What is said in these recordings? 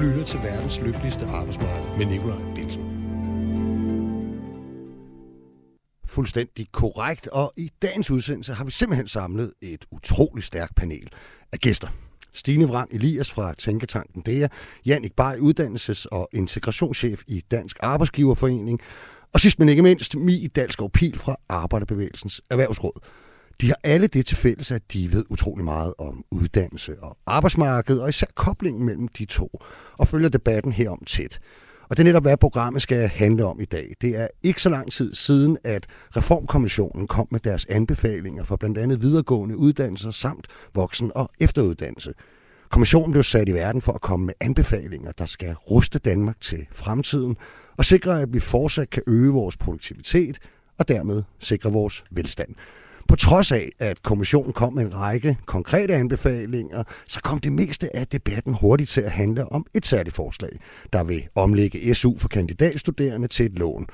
lytter til verdens lykkeligste arbejdsmarked med Nikolaj Bilsen. Fuldstændig korrekt, og i dagens udsendelse har vi simpelthen samlet et utroligt stærkt panel af gæster. Stine Vrang Elias fra Tænketanken DEA, Jannik Bay, uddannelses- og integrationschef i Dansk Arbejdsgiverforening, og sidst men ikke mindst, Mi Dalsgaard Pil fra Arbejderbevægelsens Erhvervsråd. De har alle det til fælles, at de ved utrolig meget om uddannelse og arbejdsmarked, og især koblingen mellem de to, og følger debatten herom tæt. Og det er netop, hvad programmet skal handle om i dag. Det er ikke så lang tid siden, at Reformkommissionen kom med deres anbefalinger for blandt andet videregående uddannelser samt voksen- og efteruddannelse. Kommissionen blev sat i verden for at komme med anbefalinger, der skal ruste Danmark til fremtiden og sikre, at vi fortsat kan øge vores produktivitet og dermed sikre vores velstand. På trods af, at kommissionen kom med en række konkrete anbefalinger, så kom det meste af debatten hurtigt til at handle om et særligt forslag, der vil omlægge SU for kandidatstuderende til et lån.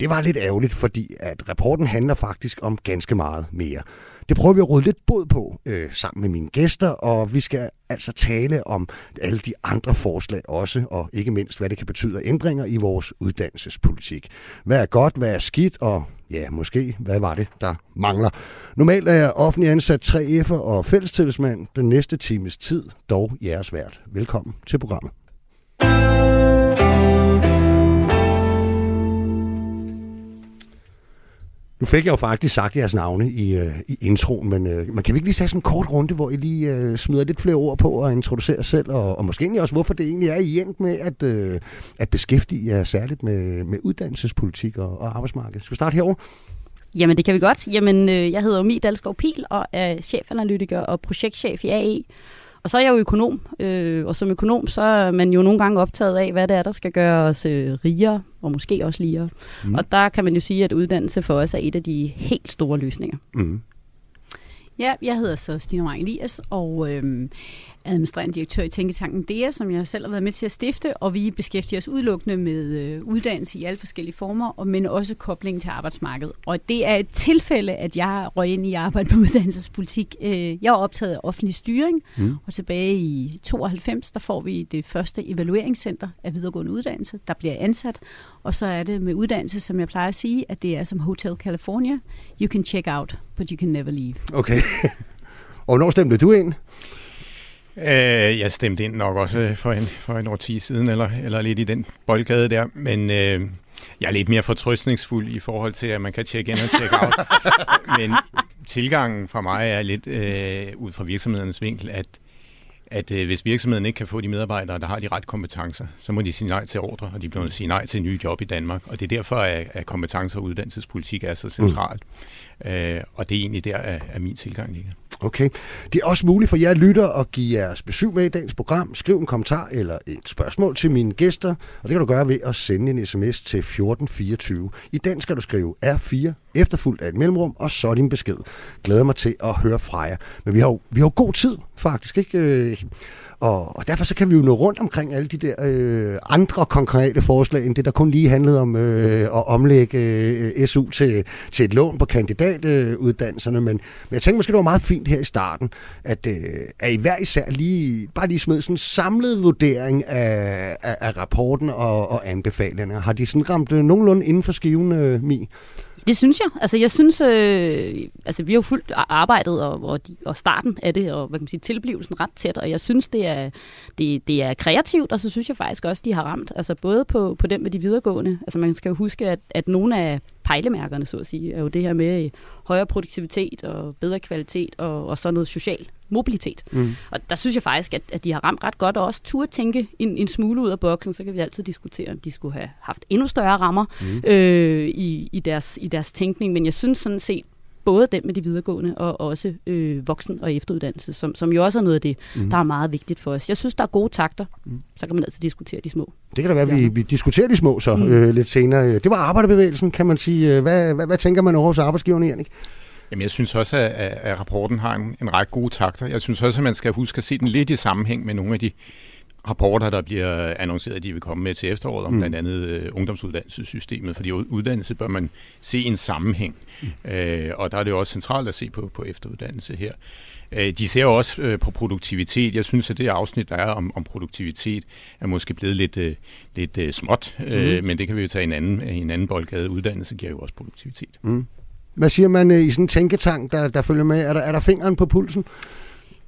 Det var lidt ærgerligt, fordi at rapporten handler faktisk om ganske meget mere. Det prøver vi at råde lidt bod på øh, sammen med mine gæster, og vi skal altså tale om alle de andre forslag også, og ikke mindst, hvad det kan betyde af ændringer i vores uddannelsespolitik. Hvad er godt, hvad er skidt, og ja, måske, hvad var det, der mangler? Normalt er jeg offentlig ansat 3F'er og fællestillidsmand den næste times tid, dog jeres vært. Velkommen til programmet. Nu fik jeg jo faktisk sagt jeres navne i, øh, i introen, men øh, man kan vi ikke lige tage sådan en kort runde, hvor I lige øh, smider lidt flere ord på og introducerer jer selv, og, og måske egentlig også, hvorfor det egentlig er, I endt med at, øh, at beskæftige jer særligt med, med uddannelsespolitik og, og arbejdsmarked. Skal vi starte herovre? Jamen, det kan vi godt. Jamen, øh, jeg hedder Mie Dalsgaard Pil og er chefanalytiker og projektchef i AE. Og så er jeg jo økonom, øh, og som økonom, så er man jo nogle gange optaget af, hvad det er, der skal gøre os øh, rigere, og måske også ligere. Mm. Og der kan man jo sige, at uddannelse for os er et af de helt store løsninger. Mm. Ja, jeg hedder så Stine Rang Elias, og øh, administrerende direktør i Tænketanken DEA, som jeg selv har været med til at stifte, og vi beskæftiger os udelukkende med øh, uddannelse i alle forskellige former, og men også koblingen til arbejdsmarkedet. Og det er et tilfælde, at jeg røg ind i arbejde med uddannelsespolitik. Øh, jeg er optaget af offentlig styring, mm. og tilbage i 92, der får vi det første evalueringscenter af videregående uddannelse, der bliver ansat, og så er det med uddannelse, som jeg plejer at sige, at det er som Hotel California. You can check out, but you can never leave. Okay. og hvornår stemte du ind? Øh, jeg stemte ind nok også for en, for en årti siden, eller, eller lidt i den boldgade der, men øh, jeg er lidt mere fortrøstningsfuld i forhold til, at man kan tjekke ind og tjekke out. men tilgangen fra mig er lidt øh, ud fra virksomhedernes vinkel, at at øh, hvis virksomheden ikke kan få de medarbejdere, der har de rette kompetencer, så må de sige nej til ordre, og de bliver sige nej til nye job i Danmark. Og det er derfor, at, at kompetencer og uddannelsespolitik er så centralt. Mm. Øh, og det er egentlig der, at, at min tilgang ligger. Okay. Det er også muligt for jer lytter at give jeres besøg med i dagens program. Skriv en kommentar eller et spørgsmål til mine gæster, og det kan du gøre ved at sende en sms til 1424. I den skal du skrive R4 efterfulgt af et mellemrum, og så din besked. Glæder mig til at høre fra jer. Men vi har jo, vi har jo god tid, faktisk. Ikke? Øh, og, og derfor så kan vi jo nå rundt omkring alle de der øh, andre konkrete forslag, end det der kun lige handlede om øh, at omlægge øh, SU til, til et lån på kandidatuddannelserne. Men, men jeg tænker måske, det var meget fint her i starten, at, øh, at I hver især lige, bare lige smed sådan en samlet vurdering af, af, af rapporten og, og anbefalingerne. Har de sådan ramt øh, nogenlunde inden for skiven, øh, Mi? Det synes jeg. Altså, jeg synes, øh, altså, vi har jo fuldt arbejdet og, og, de, og starten af det, og hvad kan man sige, tilblivelsen ret tæt, og jeg synes, det er, det, det er kreativt, og så synes jeg faktisk også, de har ramt, altså både på, på den med de videregående. Altså, man skal jo huske, at, at nogle af pejlemærkerne, så at sige, er jo det her med øh, højere produktivitet og bedre kvalitet og, og så noget social mobilitet. Mm. Og der synes jeg faktisk, at, at de har ramt ret godt, og også turde tænke en, en smule ud af boksen, så kan vi altid diskutere, om de skulle have haft endnu større rammer mm. øh, i, i, deres, i deres tænkning. Men jeg synes sådan set, både den med de videregående og også øh, voksen- og efteruddannelse, som, som jo også er noget af det, mm. der er meget vigtigt for os. Jeg synes, der er gode takter. Mm. Så kan man altid diskutere de små. Det kan da være, at vi, vi diskuterer de små så mm. øh, lidt senere. Det var arbejderbevægelsen, kan man sige. Hvad, hvad, hvad tænker man over hos arbejdsgiverne, Jannik? Jamen, jeg synes også, at, at rapporten har en, en række gode takter. Jeg synes også, at man skal huske at se den lidt i sammenhæng med nogle af de rapporter, der bliver annonceret, at de vil komme med til efteråret, om mm. blandt andet øh, ungdomsuddannelsessystemet, fordi uddannelse bør man se i en sammenhæng, mm. øh, og der er det jo også centralt at se på, på efteruddannelse her. Øh, de ser også øh, på produktivitet. Jeg synes, at det afsnit, der er om, om produktivitet, er måske blevet lidt, øh, lidt øh, småt, mm. øh, men det kan vi jo tage en anden, en anden boldgade. Uddannelse giver jo også produktivitet. Mm. Hvad siger man øh, i sådan en tænketank, der, der følger med? Er der, er der fingeren på pulsen?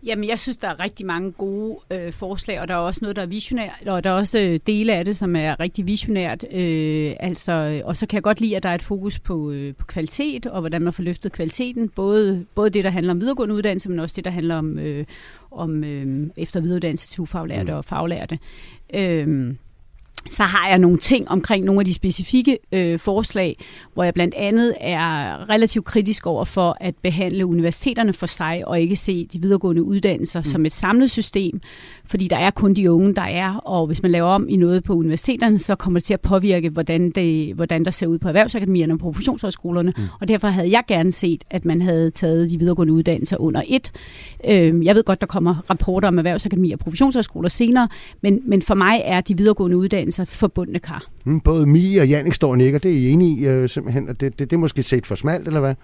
Jamen, jeg synes, der er rigtig mange gode øh, forslag, og der er også noget, der er visionært, og der er også øh, dele af det, som er rigtig visionært. Øh, altså, og så kan jeg godt lide, at der er et fokus på, øh, på kvalitet, og hvordan man får løftet kvaliteten. Både, både det, der handler om videregående uddannelse, men også det, der handler om, øh, om øh, efter videredannelse til ufaglærte mm. og faglærte. Øh, så har jeg nogle ting omkring nogle af de specifikke øh, forslag, hvor jeg blandt andet er relativt kritisk over for at behandle universiteterne for sig, og ikke se de videregående uddannelser mm. som et samlet system, fordi der er kun de unge, der er, og hvis man laver om i noget på universiteterne, så kommer det til at påvirke, hvordan, det, hvordan der ser ud på erhvervsakademierne og professionshøjskolerne, mm. og derfor havde jeg gerne set, at man havde taget de videregående uddannelser under et. Øh, jeg ved godt, der kommer rapporter om erhvervsakademi og professionshøjskoler senere, men, men for mig er de videregående uddannelser Altså forbundne kar. Mm, både Mie og Jannik står og nikker, det er I enige i øh, simpelthen, at det, det, det er måske set for smalt, eller hvad?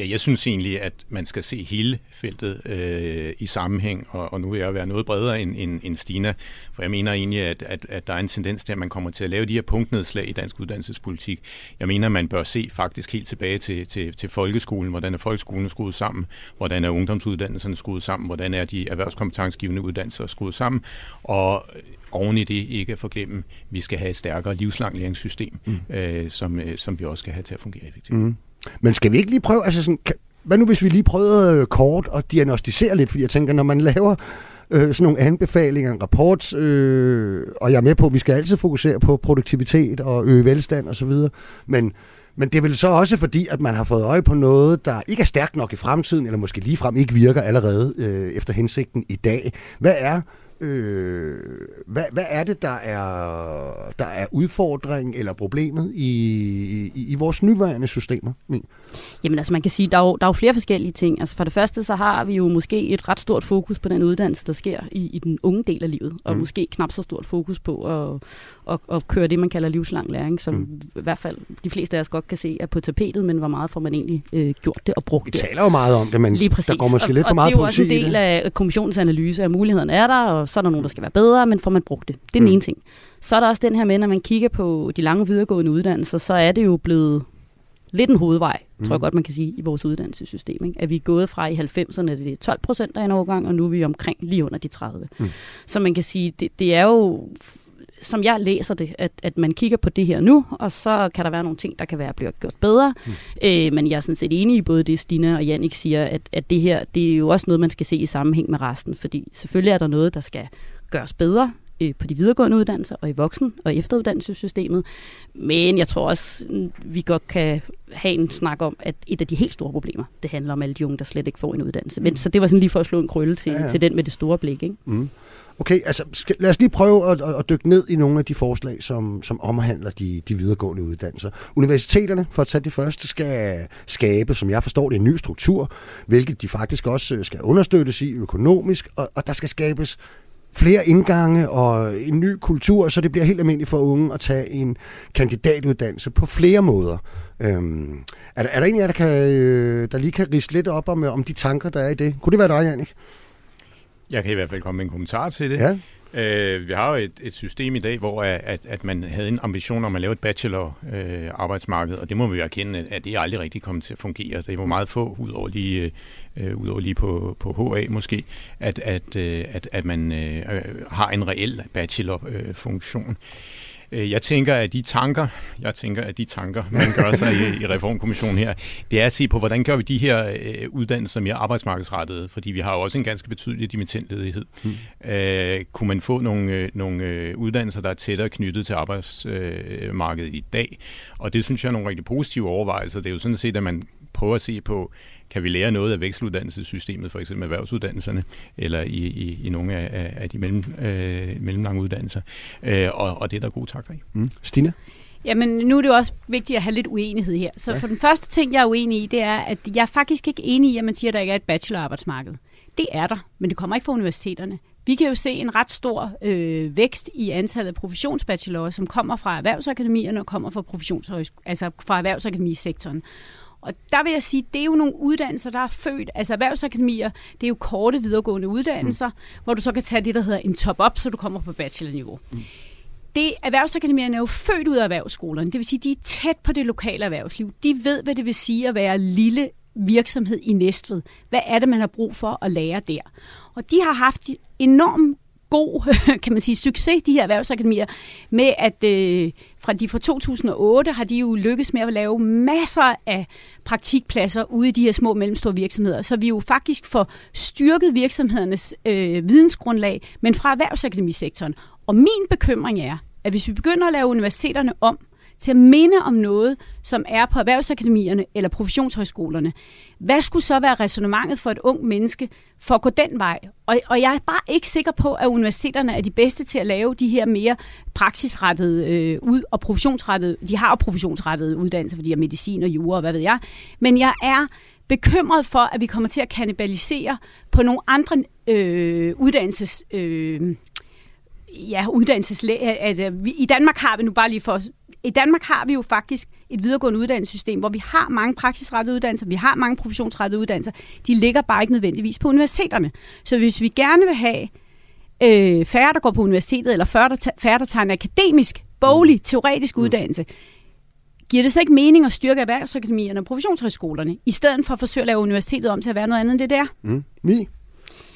Ja, jeg synes egentlig, at man skal se hele feltet øh, i sammenhæng, og, og nu vil jeg være noget bredere end, end, end Stina, for jeg mener egentlig, at, at, at der er en tendens til, at man kommer til at lave de her punktnedslag i dansk uddannelsespolitik. Jeg mener, at man bør se faktisk helt tilbage til, til, til folkeskolen, hvordan er folkeskolen skruet sammen, hvordan er ungdomsuddannelserne skruet sammen, hvordan er de erhvervskompetencegivende uddannelser skruet sammen, og oven i det ikke at forglemme, vi skal have et stærkere livslang læringssystem, mm. øh, som, øh, som vi også skal have til at fungere effektivt. Mm. Men skal vi ikke lige prøve, altså sådan, hvad nu hvis vi lige prøvede øh, kort at diagnostisere lidt, fordi jeg tænker, når man laver øh, sådan nogle anbefalinger, rapport, øh, og jeg er med på, at vi skal altid fokusere på produktivitet og øge velstand osv., men men det er vel så også fordi, at man har fået øje på noget, der ikke er stærkt nok i fremtiden, eller måske ligefrem ikke virker allerede øh, efter hensigten i dag. Hvad er Øh, hvad, hvad er det, der er, der er udfordringen eller problemet i, i, i vores nuværende systemer? Jamen altså man kan sige, der er, jo, der er jo flere forskellige ting. Altså for det første så har vi jo måske et ret stort fokus på den uddannelse, der sker i, i den unge del af livet, og mm. måske knap så stort fokus på at, at, at køre det, man kalder livslang læring, som mm. i hvert fald de fleste af os godt kan se er på tapetet, men hvor meget får man egentlig øh, gjort det og brugt det. Vi taler jo meget om det, men Lige der går måske og, lidt for meget på Og det er jo også en del af kommissionens analyse, at mulighederne er der, og så er der nogen, der skal være bedre, men får man brugt det. Det er den mm. ene ting. Så er der også den her med, når man kigger på de lange videregående uddannelser, så er det jo blevet lidt en hovedvej, mm. tror jeg mm. godt, man kan sige, i vores uddannelsessystem. Ikke? At vi er gået fra i 90'erne, det er 12 procent af en årgang, og nu er vi omkring lige under de 30. Mm. Så man kan sige, det, det er jo som jeg læser det, at, at man kigger på det her nu, og så kan der være nogle ting, der kan være blevet gjort bedre. Mm. Øh, men jeg er sådan set enig i både det, Stina og Jannik siger, at, at det her, det er jo også noget, man skal se i sammenhæng med resten, fordi selvfølgelig er der noget, der skal gøres bedre øh, på de videregående uddannelser og i voksen- og efteruddannelsessystemet. Men jeg tror også, vi godt kan have en snak om, at et af de helt store problemer, det handler om alle de unge, der slet ikke får en uddannelse. Men, mm. så det var sådan lige for at slå en krølle til, ja, ja. til den med det store blik. Ikke? Mm. Okay, altså skal, lad os lige prøve at, at, at dykke ned i nogle af de forslag, som, som omhandler de, de videregående uddannelser. Universiteterne, for at tage det første, skal skabe, som jeg forstår det, en ny struktur, hvilket de faktisk også øh, skal understøttes i økonomisk, og, og der skal skabes flere indgange og en ny kultur, så det bliver helt almindeligt for unge at tage en kandidatuddannelse på flere måder. Øhm, er, der, er der en af jer, der, kan, øh, der lige kan riste lidt op om, øh, om de tanker, der er i det? Kunne det være dig, Janik? Jeg kan i hvert fald komme med en kommentar til det. Ja. Øh, vi har jo et, et system i dag, hvor at, at man havde en ambition om at lave et bachelor-arbejdsmarked, øh, og det må vi jo erkende, at det aldrig rigtig kommet til at fungere. Det var meget få, udover lige, øh, udover lige på, på HA måske, at, at, øh, at, at man øh, har en reel bachelor-funktion. Øh, jeg tænker, at de tanker, jeg tænker, at de tanker, man gør sig i, i Reformkommissionen her, det er at se på, hvordan gør vi de her øh, uddannelser mere arbejdsmarkedsrettede, fordi vi har jo også en ganske betydelig dimittentledighed. Hmm. Øh, kunne man få nogle, øh, nogle øh, uddannelser, der er tættere knyttet til arbejdsmarkedet øh, i dag? Og det synes jeg er nogle rigtig positive overvejelser. Det er jo sådan set, at man prøver at se på, kan vi lære noget af vekseluddannelsessystemet, for eksempel erhvervsuddannelserne, eller i, i, i nogle af, af de mellem, øh, mellemlange uddannelser. Øh, og, og det er der gode takter i. Mm. Stina? Jamen, nu er det jo også vigtigt at have lidt uenighed her. Så ja. for den første ting, jeg er uenig i, det er, at jeg er faktisk ikke enig i, at man siger, at der ikke er et bachelorarbejdsmarked. Det er der, men det kommer ikke fra universiteterne. Vi kan jo se en ret stor øh, vækst i antallet af professionsbachelorer, som kommer fra erhvervsakademierne og kommer fra, professions altså fra erhvervsakademisektoren. Og der vil jeg sige, det er jo nogle uddannelser, der er født. Altså erhvervsakademier, det er jo korte videregående uddannelser, mm. hvor du så kan tage det, der hedder en top-up, så du kommer på bachelorniveau. Mm. Det, erhvervsakademierne er jo født ud af erhvervsskolerne. Det vil sige, de er tæt på det lokale erhvervsliv. De ved, hvad det vil sige at være lille virksomhed i Næstved. Hvad er det, man har brug for at lære der? Og de har haft enorm god, kan man sige, succes, de her erhvervsakademier, med at øh, fra de fra 2008 har de jo lykkes med at lave masser af praktikpladser ude i de her små og mellemstore virksomheder. Så vi jo faktisk får styrket virksomhedernes øh, vidensgrundlag, men fra erhvervsakademisektoren. Og min bekymring er, at hvis vi begynder at lave universiteterne om til at minde om noget, som er på erhvervsakademierne eller professionshøjskolerne, hvad skulle så være resonemanget for et ung menneske for at gå den vej? Og, og jeg er bare ikke sikker på, at universiteterne er de bedste til at lave de her mere praksisrettede øh, ud og professionsrettede. De har jo professionsrettede uddannelser, fordi de har medicin og jura og hvad ved jeg. Men jeg er bekymret for, at vi kommer til at kannibalisere på nogle andre øh, uddannelses... Øh, ja, uddannelseslæge. Altså, vi, I Danmark har vi nu bare lige for... I Danmark har vi jo faktisk et videregående uddannelsessystem, hvor vi har mange praksisrettede uddannelser, vi har mange professionsrettede uddannelser. De ligger bare ikke nødvendigvis på universiteterne. Så hvis vi gerne vil have øh, færre, der går på universitetet, eller færre, der, færre, der tager en akademisk, boglig, mm. teoretisk mm. uddannelse, giver det så ikke mening at styrke erhvervsakademierne og professionshøjskolerne, i stedet for at forsøge at lave universitetet om til at være noget andet end det der? Mm. Mi?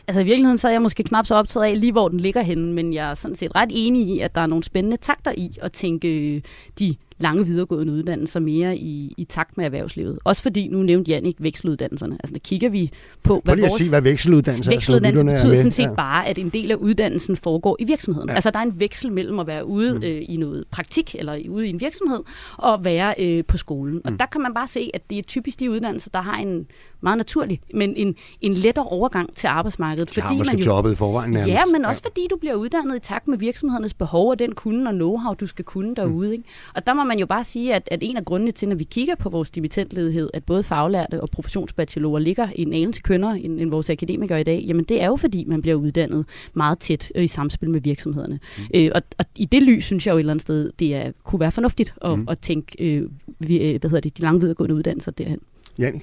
Altså i virkeligheden så er jeg måske knap så optaget af lige, hvor den ligger henne, men jeg er sådan set ret enig i, at der er nogle spændende takter i at tænke de lange videregående uddannelser mere i, i takt med erhvervslivet. Også fordi, nu nævnte Jannik vekseluddannelserne. Altså, der kigger vi på, hvad vores... sige, hvad vekseluddannelse er. Vekseluddannelse betyder sådan set ja. bare, at en del af uddannelsen foregår i virksomheden. Ja. Altså, der er en veksel mellem at være ude mm. øh, i noget praktik, eller ude i en virksomhed, og være øh, på skolen. Og mm. der kan man bare se, at det er typisk de uddannelser, der har en meget naturlig, men en, en lettere overgang til arbejdsmarkedet. De fordi har man jo, jobbet i forvejen nærmest. Ja, men også ja. fordi du bliver uddannet i takt med virksomhedernes behov og den kunde og know-how, du skal kunne derude. Mm. Ikke? Og der må man jo bare sige, at, at en af grundene til, når vi kigger på vores dimittentledighed, at både faglærte og professionsbachelorer ligger i en anelse kønner end, end vores akademikere i dag, jamen det er jo fordi, man bliver uddannet meget tæt øh, i samspil med virksomhederne. Mm. Øh, og, og i det lys, synes jeg jo et eller andet sted, det er, kunne være fornuftigt at, mm. at tænke øh, vi, øh, hvad hedder det, de lange videregående uddannelser derhen. Jan,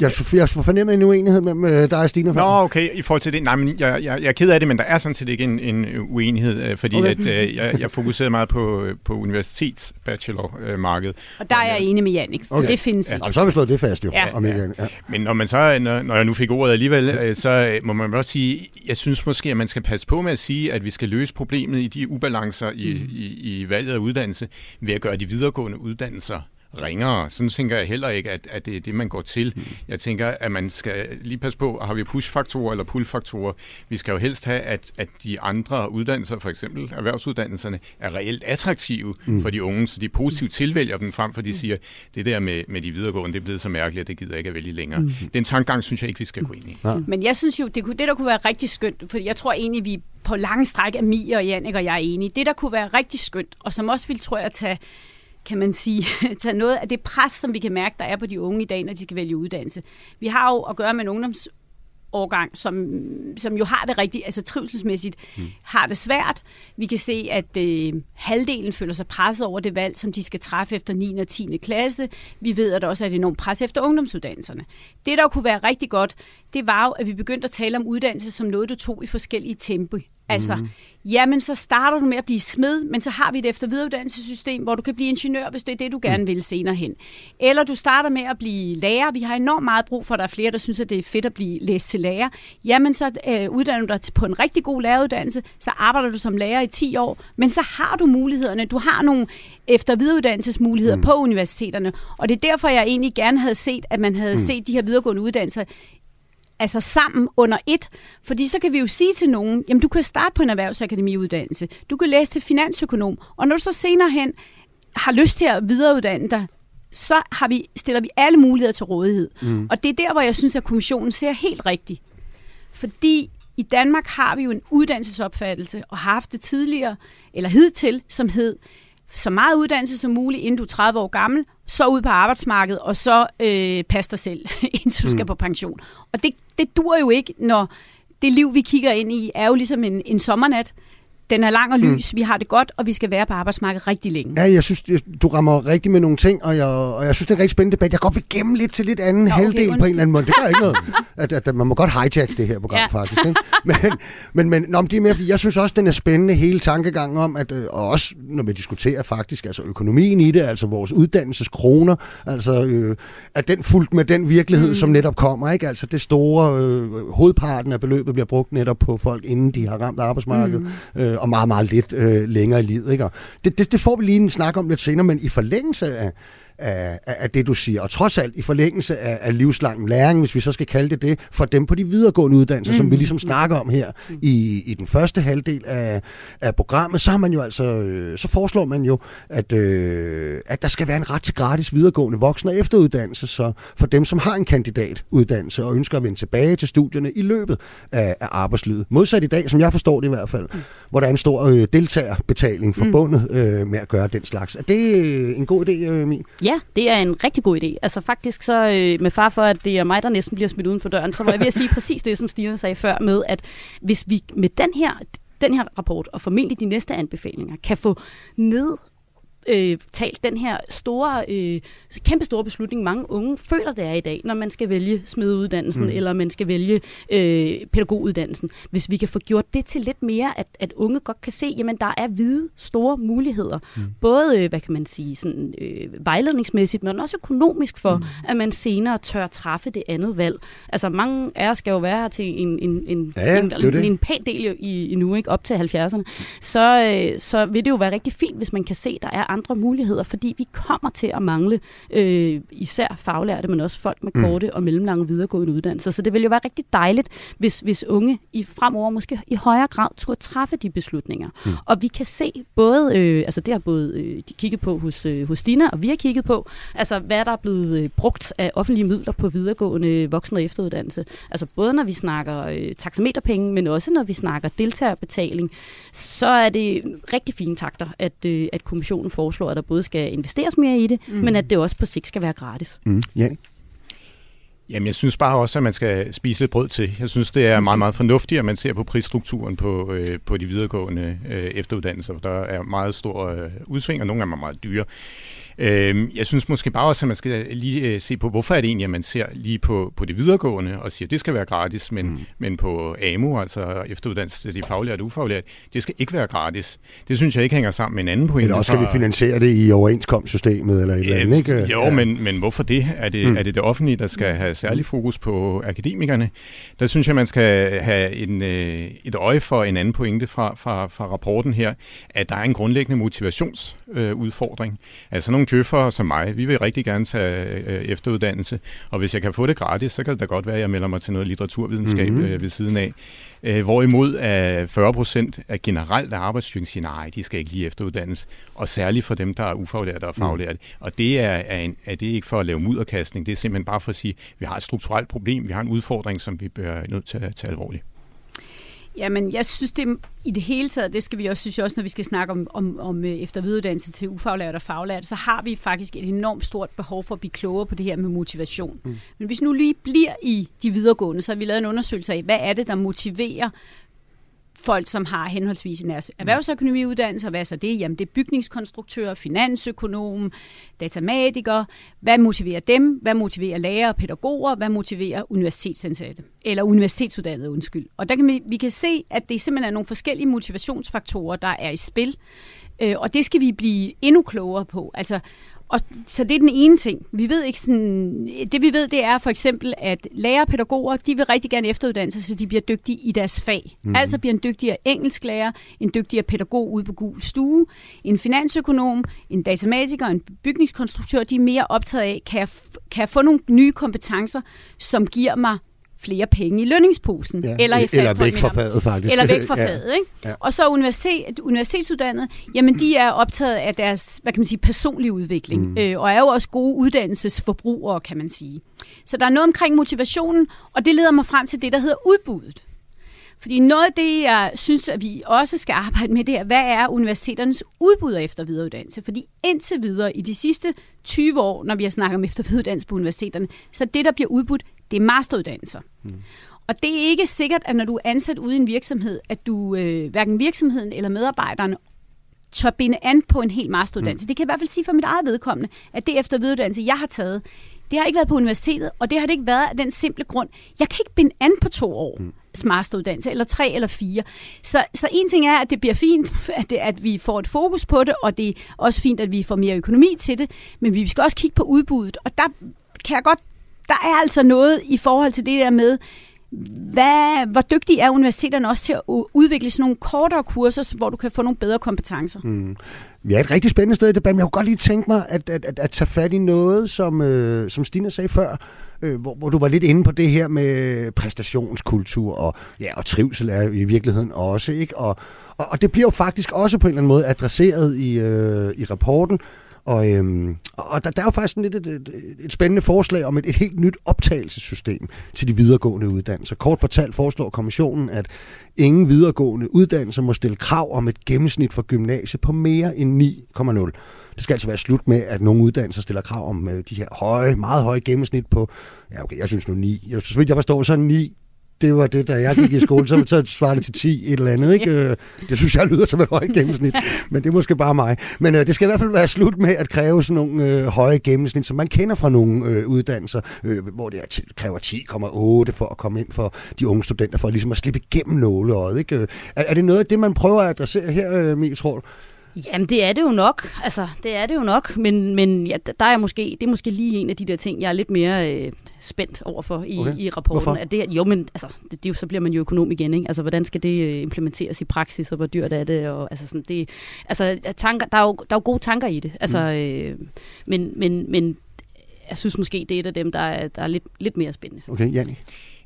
jeg, jeg fornemmer en uenighed mellem øh, dig og Stine. Nå, okay, i forhold til det. Nej, men jeg, jeg, jeg er ked af det, men der er sådan set ikke en, en uenighed, øh, fordi okay. at, øh, jeg, jeg fokuserede meget på, på universitetsbachelormarkedet. Og der er jeg enig med Jannik, for okay. det findes ja. ikke. Og så har vi slået det fast jo. Ja. Om ikke, ja. Men når, man så, når, når jeg nu fik ordet alligevel, så må man også sige, jeg synes måske, at man skal passe på med at sige, at vi skal løse problemet i de ubalancer i, mm. i, i valget af uddannelse ved at gøre de videregående uddannelser ringere. Sådan tænker jeg heller ikke, at, at det er det, man går til. Mm. Jeg tænker, at man skal lige passe på, har vi push-faktorer eller pull-faktorer? Vi skal jo helst have, at, at de andre uddannelser, for eksempel erhvervsuddannelserne, er reelt attraktive mm. for de unge, så de positivt tilvælger dem frem, for de siger, det der med, med de videregående, det er blevet så mærkeligt, at det gider jeg ikke at vælge længere. Mm. Den tankegang synes jeg ikke, vi skal gå ind i. Ja. Men jeg synes jo, det, kunne, det der kunne være rigtig skønt, for jeg tror egentlig, vi på lange stræk af Mie og Jannik og jeg er enige. Det, der kunne være rigtig skønt, og som også vil, tror jeg, tage kan man sige, tage noget af det pres, som vi kan mærke, der er på de unge i dag, når de skal vælge uddannelse. Vi har jo at gøre med en ungdoms årgang, som, som jo har det rigtigt, altså trivselsmæssigt mm. har det svært. Vi kan se, at øh, halvdelen føler sig presset over det valg, som de skal træffe efter 9. og 10. klasse. Vi ved, at der også er et enormt pres efter ungdomsuddannelserne. Det, der kunne være rigtig godt, det var jo, at vi begyndte at tale om uddannelse som noget, du tog i forskellige tempi. Altså, mm. jamen så starter du med at blive smed, men så har vi et efter videreuddannelsessystem, hvor du kan blive ingeniør, hvis det er det, du gerne mm. vil senere hen. Eller du starter med at blive lærer. Vi har enormt meget brug for, at der er flere, der synes, at det er fedt at blive læst til lærer. Jamen så øh, uddanner du dig på en rigtig god læreruddannelse, så arbejder du som lærer i 10 år, men så har du mulighederne. Du har nogle efter videreuddannelsesmuligheder mm. på universiteterne. Og det er derfor, jeg egentlig gerne havde set, at man havde mm. set de her videregående uddannelser altså sammen under et. Fordi så kan vi jo sige til nogen, jamen du kan starte på en erhvervsakademiuddannelse, du kan læse til finansøkonom, og når du så senere hen har lyst til at videreuddanne dig, så har vi, stiller vi alle muligheder til rådighed. Mm. Og det er der, hvor jeg synes, at kommissionen ser helt rigtigt. Fordi i Danmark har vi jo en uddannelsesopfattelse, og har haft det tidligere, eller hidtil, som hed, så meget uddannelse som muligt, inden du er 30 år gammel, så ud på arbejdsmarkedet, og så øh, pas dig selv, indtil du mm. skal på pension. Og det, det dur jo ikke, når det liv, vi kigger ind i, er jo ligesom en, en sommernat. Den er lang og lys, mm. vi har det godt, og vi skal være på arbejdsmarkedet rigtig længe. Ja, jeg synes, du rammer rigtig med nogle ting, og jeg, og jeg synes, det er en rigtig spændende debat. Jeg går gemme lidt til lidt anden Nå, okay, halvdel undskyld. på en eller anden måde. Det gør ikke noget. At, at, at man må godt hijack det her program, ja. faktisk. Ikke? Men, men, men nå, det er mere, fordi jeg synes også, den er spændende, hele tankegangen om, at, øh, og også når vi diskuterer faktisk altså økonomien i det, altså vores uddannelseskroner, altså øh, at den fuldt med den virkelighed, mm. som netop kommer. Ikke? Altså det store, øh, hovedparten af beløbet bliver brugt netop på folk, inden de har ramt arbejdsmarkedet. Mm. Øh, Øh, og meget, meget lidt øh, længere i livet. Ikke? Og det, det, det får vi lige en snak om lidt senere, men i forlængelse af, af, af det, du siger. Og trods alt i forlængelse af, af livslang læring, hvis vi så skal kalde det det, for dem på de videregående uddannelser, mm. som vi mm. ligesom snakker om her mm. i, i den første halvdel af, af programmet, så har man jo altså, øh, så foreslår man jo, at, øh, at der skal være en ret til gratis videregående voksen- og efteruddannelse, så for dem, som har en kandidatuddannelse og ønsker at vende tilbage til studierne i løbet af, af arbejdslivet. Modsat i dag, som jeg forstår det i hvert fald, mm. hvor der er en stor øh, deltagerbetaling forbundet mm. øh, med at gøre den slags. Er det øh, en god idé, øh, Mi? Ja, det er en rigtig god idé. Altså faktisk så, øh, med far for, at det er mig, der næsten bliver smidt uden for døren, så var jeg ved at sige præcis det, som Stine sagde før, med at hvis vi med den her, den her rapport, og formentlig de næste anbefalinger, kan få ned øh, talt den her store, øh, kæmpe store beslutning, mange unge føler, det er i dag, når man skal vælge smedeuddannelsen, mm. eller man skal vælge øh, pædagoguddannelsen. Hvis vi kan få gjort det til lidt mere, at, at unge godt kan se, jamen der er hvide, store muligheder. Mm. Både, øh, hvad kan man sige, sådan, øh, vejledningsmæssigt, men også økonomisk for, mm. at man senere tør træffe det andet valg. Altså mange af os skal jo være her til en, en, en, ja, en, en, en pæn del i, i nu, ikke op til 70'erne. Så, øh, så vil det jo være rigtig fint, hvis man kan se, at der er andre muligheder, fordi vi kommer til at mangle øh, især faglærte, men også folk med mm. korte mm. og mellemlange videregående uddannelser. Så det vil jo være rigtig dejligt, hvis, hvis unge i fremover måske i højere grad turde træffe de beslutninger. Mm. Og vi kan se både, øh, altså det har både øh, de kigget på hos, øh, hos Dina, og vi har kigget på, altså hvad der er blevet øh, brugt af offentlige midler på videregående voksen- og efteruddannelse. Altså både når vi snakker øh, taxameterpenge, men også når vi snakker deltagerbetaling, så er det rigtig fine takter, at, øh, at kommissionen foreslår at der både skal investeres mere i det, mm. men at det også på sigt skal være gratis. Mm. Ja. Jamen, jeg synes bare også, at man skal spise lidt brød til. Jeg synes, det er meget, meget fornuftigt, at man ser på prisstrukturen på, øh, på de videregående øh, efteruddannelser. Der er meget stor øh, udsving, og nogle af dem er meget dyre. Øh, jeg synes måske bare også, at man skal lige øh, se på, hvorfor er det egentlig, at man ser lige på, på det videregående og siger, at det skal være gratis, men, mm. men på AMU, altså efteruddannelse til de faglærte og ufaglærte, det skal ikke være gratis. Det synes jeg ikke hænger sammen med en anden pointe. Eller også skal vi finansiere det i overenskomstsystemet eller et eller andet, ikke? Jo, ja. men, men hvorfor det? Er det, mm. er det det offentlige, der skal have særlig fokus på akademikerne? Der synes jeg, man skal have en, øh, et øje for en anden pointe fra, fra, fra rapporten her, at der er en grundlæggende motivationsudfordring. Øh, altså nogle tøffere som mig, vi vil rigtig gerne tage øh, efteruddannelse, og hvis jeg kan få det gratis, så kan det da godt være, at jeg melder mig til noget litteraturvidenskab mm-hmm. øh, ved siden af. Øh, hvorimod at 40 procent af generelt arbejdsstyrken siger, nej, de skal ikke lige efteruddannes, og særligt for dem, der er ufaglærte og faglærte. Mm. Og det er, er, en, er det ikke for at lave mudderkastning, det er simpelthen bare for at sige, at vi har et strukturelt problem, vi har en udfordring, som vi bør nødt til at tage alvorligt. Jamen, jeg synes, det i det hele taget, det skal vi også, synes jeg også, når vi skal snakke om, om, om øh, eftervidereuddannelse til ufaglært og faglært, så har vi faktisk et enormt stort behov for at blive klogere på det her med motivation. Mm. Men hvis nu lige bliver i de videregående, så har vi lavet en undersøgelse af, hvad er det, der motiverer folk, som har henholdsvis en erhvervsøkonomiuddannelse, og hvad er så det? Jamen det er bygningskonstruktør, finansøkonom, datamatikere. Hvad motiverer dem? Hvad motiverer lærere og pædagoger? Hvad motiverer universitetsansatte? Eller universitetsuddannede, undskyld. Og der kan vi, vi kan se, at det simpelthen er nogle forskellige motivationsfaktorer, der er i spil. Øh, og det skal vi blive endnu klogere på. Altså, og, så det er den ene ting. Vi ved ikke sådan, det vi ved, det er for eksempel, at lærere og pædagoger, de vil rigtig gerne efteruddanne sig, så de bliver dygtige i deres fag. Mm. Altså bliver en dygtigere engelsklærer, en dygtigere pædagog ude på gul stue, en finansøkonom, en datamatiker, en bygningskonstruktør, de er mere optaget af, kan jeg, kan jeg få nogle nye kompetencer, som giver mig flere penge i lønningsposen. Ja, eller, i eller væk fra faget, faktisk. Eller væk fra ja. faget, ikke? Ja. Og så universitet, universitetsuddannede, jamen de er optaget af deres, hvad kan man sige, personlige udvikling, mm. øh, og er jo også gode uddannelsesforbrugere, kan man sige. Så der er noget omkring motivationen, og det leder mig frem til det, der hedder udbuddet. Fordi noget af det, jeg synes, at vi også skal arbejde med, det er, hvad er universiteternes udbud efter videreuddannelse? Fordi indtil videre, i de sidste 20 år, når vi har snakket om efter videreuddannelse på universiteterne, så det, der bliver udbudt, det er masteruddannelser. Mm. Og det er ikke sikkert, at når du er ansat ude i en virksomhed, at du øh, hverken virksomheden eller medarbejderne tør binde an på en helt masteruddannelse. Mm. Det kan jeg i hvert fald sige for mit eget vedkommende, at det efter videreuddannelse, jeg har taget, det har ikke været på universitetet, og det har det ikke været af den simple grund. Jeg kan ikke binde an på to år. Mm masteruddannelse, eller tre eller fire. Så, så en ting er, at det bliver fint, at, det, at vi får et fokus på det, og det er også fint, at vi får mere økonomi til det, men vi skal også kigge på udbuddet, og der kan jeg godt, der er altså noget i forhold til det der med, hvad, hvor dygtige er universiteterne også til at udvikle sådan nogle kortere kurser, hvor du kan få nogle bedre kompetencer? Mm. Vi er et rigtig spændende sted i debatten, men jeg kunne godt lige tænke mig at, at, at, at tage fat i noget, som, øh, som Stine sagde før, øh, hvor, hvor du var lidt inde på det her med præstationskultur og, ja, og trivsel er i virkeligheden også. Ikke? Og, og, og det bliver jo faktisk også på en eller anden måde adresseret i, øh, i rapporten, og, øhm, og der, der er jo faktisk lidt et, et, et spændende forslag om et, et helt nyt optagelsessystem til de videregående uddannelser. Kort fortalt foreslår kommissionen, at ingen videregående uddannelser må stille krav om et gennemsnit for gymnasiet på mere end 9,0. Det skal altså være slut med, at nogle uddannelser stiller krav om øh, de her høje, meget høje gennemsnit på, ja okay, jeg synes nu 9. Jeg, så vidt jeg forstår, så 9 det var det, da jeg gik i skole, så, så svarede det til 10 et eller andet. Ikke? Ja. Øh, det synes jeg lyder som et højt gennemsnit, men det er måske bare mig. Men øh, det skal i hvert fald være slut med at kræve sådan nogle øh, høje gennemsnit, som man kender fra nogle øh, uddannelser, øh, hvor det er, kræver 10,8 for at komme ind for de unge studenter, for ligesom at slippe igennem nåleøjet. Ikke? Øh, er, er det noget af det, man prøver at adressere her, øh, tror du? Jamen, det er det jo nok. Altså, det er det jo nok, men, men ja, der er måske, det er måske lige en af de der ting, jeg er lidt mere øh, spændt overfor i, okay. i rapporten. Hvorfor? At det, jo, men altså, det, det, så bliver man jo økonom igen, ikke? Altså, hvordan skal det øh, implementeres i praksis, og hvor dyrt er det? Og, altså, sådan, det altså, tanker, der, er jo, der er jo gode tanker i det. Altså, mm. øh, men, men, men jeg synes måske, det er et af dem, der er, der er lidt, lidt mere spændende. Okay, Janne?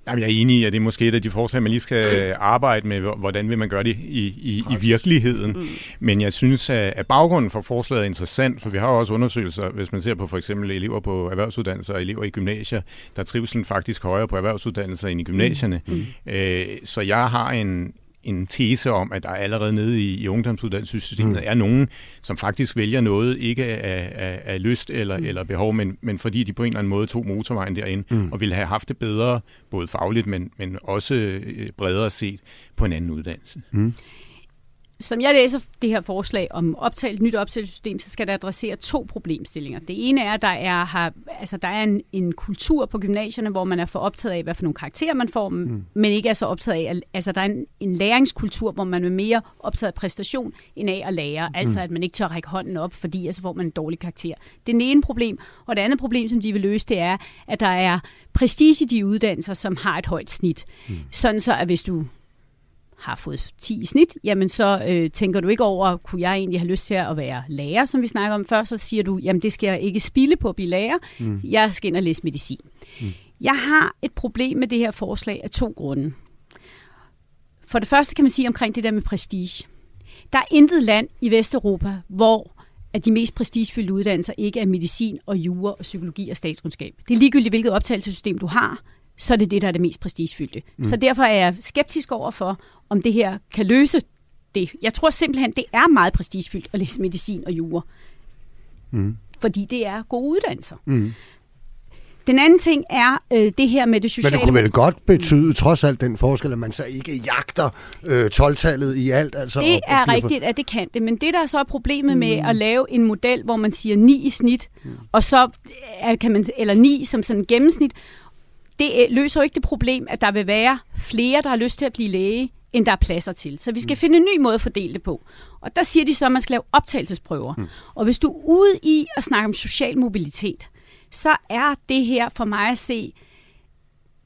Jamen, jeg er enig i, at det er måske et af de forslag, man lige skal arbejde med, hvordan vil man gøre det i, i, i virkeligheden. Mm. Men jeg synes, at baggrunden for forslaget er interessant, for vi har jo også undersøgelser, hvis man ser på for eksempel elever på erhvervsuddannelser og elever i gymnasier, der trives faktisk højere på erhvervsuddannelser end i gymnasierne. Mm. Mm. Øh, så jeg har en, en tese om, at der allerede nede i, i ungdomsuddannelsessystemet mm. er nogen, som faktisk vælger noget, ikke af, af, af lyst eller, mm. eller behov, men, men fordi de på en eller anden måde tog motorvejen derinde, mm. og ville have haft det bedre, både fagligt, men, men også øh, bredere set på en anden uddannelse. Mm som jeg læser det her forslag om optag, nyt optagelsessystem, så skal det adressere to problemstillinger. Det ene er, at der er, har, altså, der er en, en kultur på gymnasierne, hvor man er for optaget af, hvad for nogle karakterer man får, mm. men ikke er så optaget af, altså der er en, en læringskultur, hvor man er mere optaget af præstation, end af at lære. Mm. Altså at man ikke tør række hånden op, fordi altså får man en dårlig karakter. Det er det ene problem. Og det andet problem, som de vil løse, det er, at der er prestige i de uddannelser, som har et højt snit. Mm. Sådan så, at hvis du har fået 10 i snit, jamen så øh, tænker du ikke over, kunne jeg egentlig have lyst til at være lærer, som vi snakker om før, så siger du, jamen det skal jeg ikke spille på at blive lærer, mm. jeg skal ind og læse medicin. Mm. Jeg har et problem med det her forslag af to grunde. For det første kan man sige omkring det der med prestige. Der er intet land i Vesteuropa, hvor at de mest prestigefyldte uddannelser ikke er medicin og jura og psykologi og statskundskab. Det er ligegyldigt, hvilket optagelsessystem du har, så er det det, der er det mest prestigefyldte. Mm. Så derfor er jeg skeptisk over for, om det her kan løse det. Jeg tror simpelthen, det er meget prestigefyldt at læse medicin og jura. Mm. Fordi det er gode uddannelser. Mm. Den anden ting er øh, det her med det sociale... Men det kunne vel godt betyde, trods alt den forskel, at man så ikke jagter øh, 12-tallet i alt? Altså, det er og rigtigt, at det kan det. Men det, der er så er problemet mm. med at lave en model, hvor man siger 9 i snit, mm. og så er, kan man, eller 9 som sådan en gennemsnit, det øh, løser jo ikke det problem, at der vil være flere, der har lyst til at blive læge, end der er pladser til. Så vi skal mm. finde en ny måde at fordele det på. Og der siger de så, at man skal lave optagelsesprøver. Mm. Og hvis du er ude i at snakke om social mobilitet, så er det her for mig at se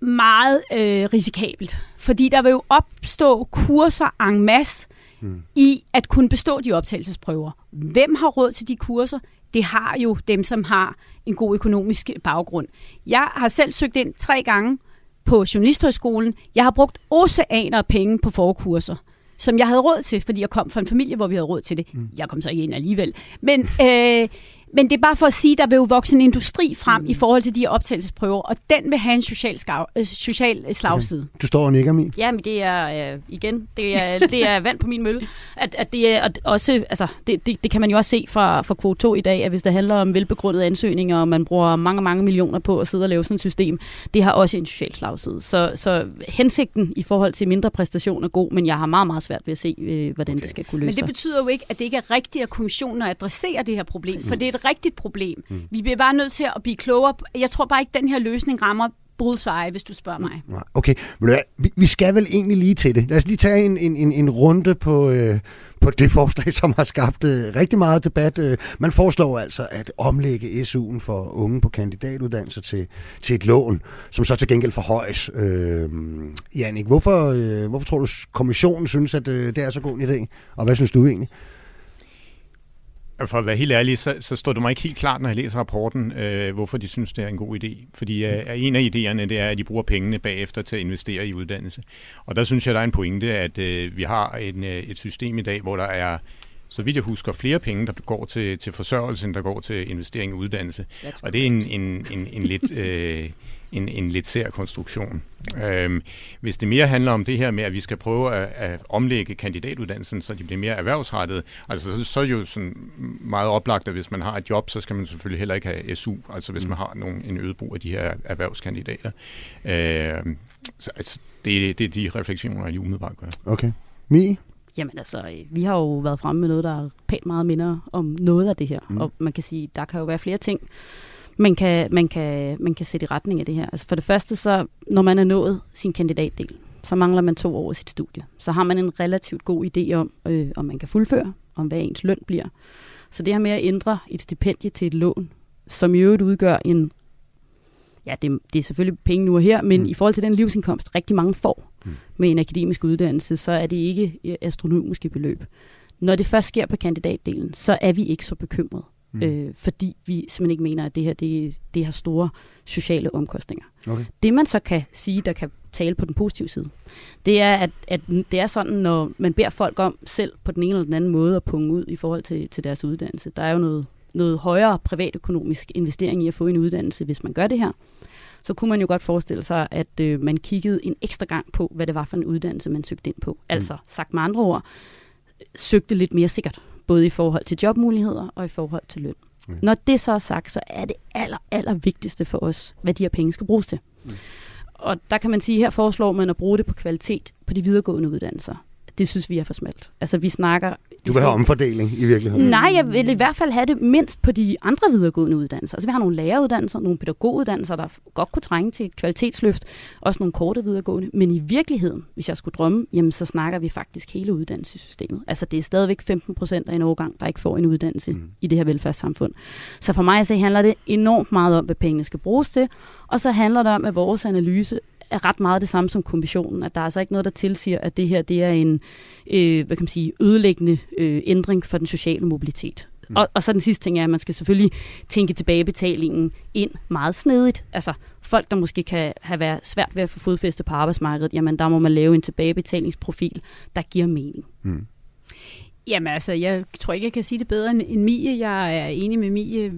meget øh, risikabelt. Fordi der vil jo opstå kurser en masse mm. i at kunne bestå de optagelsesprøver. Hvem har råd til de kurser? Det har jo dem, som har en god økonomisk baggrund. Jeg har selv søgt ind tre gange på Journalisthøjskolen. Jeg har brugt oceaner af penge på forkurser, som jeg havde råd til, fordi jeg kom fra en familie, hvor vi havde råd til det. Mm. Jeg kom så ikke ind alligevel. Men, øh, Men det er bare for at sige, at der vil jo vokse en industri frem mm. i forhold til de her optagelsesprøver, og den vil have en social, skav, øh, social slagside. Okay. Du står og nikker, Mie. Ja, men det er, øh, igen, det er, det er vand på min mølle. At, at det er at også, altså, det, det, det, kan man jo også se fra, fra kvote 2 i dag, at hvis det handler om velbegrundede ansøgninger, og man bruger mange, mange millioner på at sidde og lave sådan et system, det har også en social slagside. Så, så hensigten i forhold til mindre præstation er god, men jeg har meget, meget svært ved at se, øh, hvordan okay. det skal kunne løse Men det betyder jo ikke, at det ikke er rigtigt, at kommissionen adresserer det her problem, for det er et rigtigt problem. Mm. Vi bliver bare nødt til at blive klogere. Jeg tror bare ikke, at den her løsning rammer bullseye, hvis du spørger mig. Okay, men vi, vi skal vel egentlig lige til det. Lad os lige tage en, en, en, en runde på, øh, på det forslag, som har skabt øh, rigtig meget debat. Øh, man foreslår altså at omlægge SU'en for unge på kandidatuddannelser til, til et lån, som så til gengæld forhøjes. Øh, Janik, hvorfor, øh, hvorfor tror du, kommissionen synes, at øh, det er så god en idé? Og hvad synes du egentlig? For at være helt ærlig, så, så står det mig ikke helt klart, når jeg læser rapporten, øh, hvorfor de synes, det er en god idé. Fordi øh, en af idéerne, det er, at de bruger pengene bagefter til at investere i uddannelse. Og der synes jeg, der er en pointe, at øh, vi har en, øh, et system i dag, hvor der er så vidt jeg husker, flere penge, der går til, til forsørgelse, end der går til investering i uddannelse. Og det er en, en, en, en lidt... Øh, en, en lidt sær konstruktion. Øhm, hvis det mere handler om det her med, at vi skal prøve at, at omlægge kandidatuddannelsen, så de bliver mere erhvervsrettet, altså så, så er det jo sådan meget oplagt, at hvis man har et job, så skal man selvfølgelig heller ikke have SU, altså hvis mm. man har nogen, en øget brug af de her erhvervskandidater. Øhm, så altså, det, det er de refleksioner, jeg umiddelbart gør. Okay. Mi? Jamen altså, vi har jo været fremme med noget, der er pænt meget minder om noget af det her. Mm. Og man kan sige, der kan jo være flere ting, man kan, man, kan, man kan sætte i retning af det her. Altså for det første, så når man er nået sin kandidatdel, så mangler man to år i sit studie. Så har man en relativt god idé om, øh, om man kan fuldføre, om hvad ens løn bliver. Så det her med at ændre et stipendie til et lån, som i øvrigt udgør en, ja, det, det er selvfølgelig penge nu og her, men mm. i forhold til den livsindkomst, rigtig mange får mm. med en akademisk uddannelse, så er det ikke astronomiske beløb. Når det først sker på kandidatdelen, så er vi ikke så bekymrede mm. øh, fordi vi simpelthen ikke mener, at det her det, det har store sociale omkostninger. Okay. Det man så kan sige, der kan tale på den positive side, det er, at, at det er sådan, når man beder folk om selv på den ene eller den anden måde at punge ud i forhold til, til deres uddannelse. Der er jo noget, noget højere privatøkonomisk investering i at få en uddannelse, hvis man gør det her. Så kunne man jo godt forestille sig, at øh, man kiggede en ekstra gang på, hvad det var for en uddannelse, man søgte ind på. Mm. Altså sagt med andre ord, søgte lidt mere sikkert både i forhold til jobmuligheder og i forhold til løn. Mm. Når det så er sagt, så er det aller, aller vigtigste for os, hvad de her penge skal bruges til. Mm. Og der kan man sige, at her foreslår man at bruge det på kvalitet på de videregående uddannelser det synes vi er for smalt. Altså, vi snakker... Du vil have omfordeling i virkeligheden? Nej, jeg vil i hvert fald have det mindst på de andre videregående uddannelser. Altså, vi har nogle læreruddannelser, nogle pædagoguddannelser, der godt kunne trænge til et kvalitetsløft, også nogle korte videregående. Men i virkeligheden, hvis jeg skulle drømme, jamen, så snakker vi faktisk hele uddannelsessystemet. Altså, det er stadigvæk 15 procent af en årgang, der ikke får en uddannelse mm. i det her velfærdssamfund. Så for mig så handler det enormt meget om, hvad pengene skal bruges til, og så handler det om, at vores analyse er ret meget det samme som kommissionen, at der er altså ikke noget, der tilsiger, at det her det er en øh, hvad kan man sige, ødelæggende øh, ændring for den sociale mobilitet. Mm. Og, og så den sidste ting er, at man skal selvfølgelig tænke tilbagebetalingen ind meget snedigt. Altså folk, der måske kan have været svært ved at få fodfæste på arbejdsmarkedet, jamen der må man lave en tilbagebetalingsprofil, der giver mening. Mm. Jamen altså, jeg tror ikke, jeg kan sige det bedre end Mie. Jeg er enig med Mie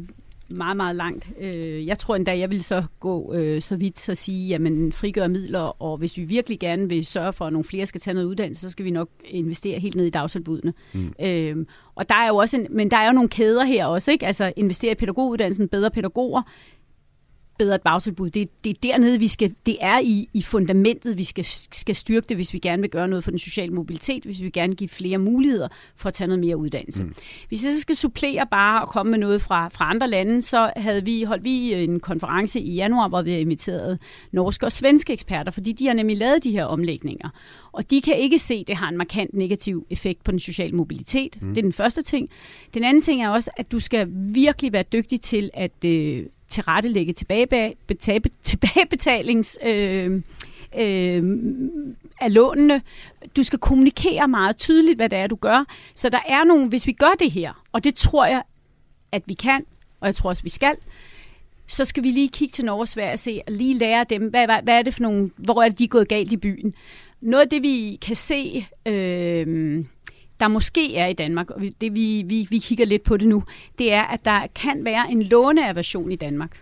meget, meget langt. Øh, jeg tror endda, jeg vil så gå øh, så vidt så sige, jamen frigøre midler, og hvis vi virkelig gerne vil sørge for, at nogle flere skal tage noget uddannelse, så skal vi nok investere helt ned i dagtilbudene. Mm. Øh, og der er jo også en, men der er jo nogle kæder her også, ikke? Altså investere i pædagoguddannelsen, bedre pædagoger, bedre et bagtilbud. Det, det er dernede, vi skal, det er i, i fundamentet, vi skal, skal styrke det, hvis vi gerne vil gøre noget for den sociale mobilitet, hvis vi gerne vil give flere muligheder for at tage noget mere uddannelse. Mm. Hvis jeg så skal supplere bare og komme med noget fra, fra andre lande, så havde vi holdt vi en konference i januar, hvor vi har inviteret norske og svenske eksperter, fordi de har nemlig lavet de her omlægninger. Og de kan ikke se, at det har en markant negativ effekt på den sociale mobilitet. Mm. Det er den første ting. Den anden ting er også, at du skal virkelig være dygtig til at øh, tilrettelægge tilbage, tilbagebetalings... Øh, øh, af lånene. Du skal kommunikere meget tydeligt, hvad det er, du gør. Så der er nogle, hvis vi gør det her, og det tror jeg, at vi kan, og jeg tror også, vi skal, så skal vi lige kigge til Norge og Sverige og se, og lige lære dem, hvad, hvad, hvad er det for nogle, hvor er det, de er gået galt i byen. Noget af det, vi kan se, øh, der måske er i Danmark, og det vi, vi, vi kigger lidt på det nu, det er, at der kan være en låneaversion i Danmark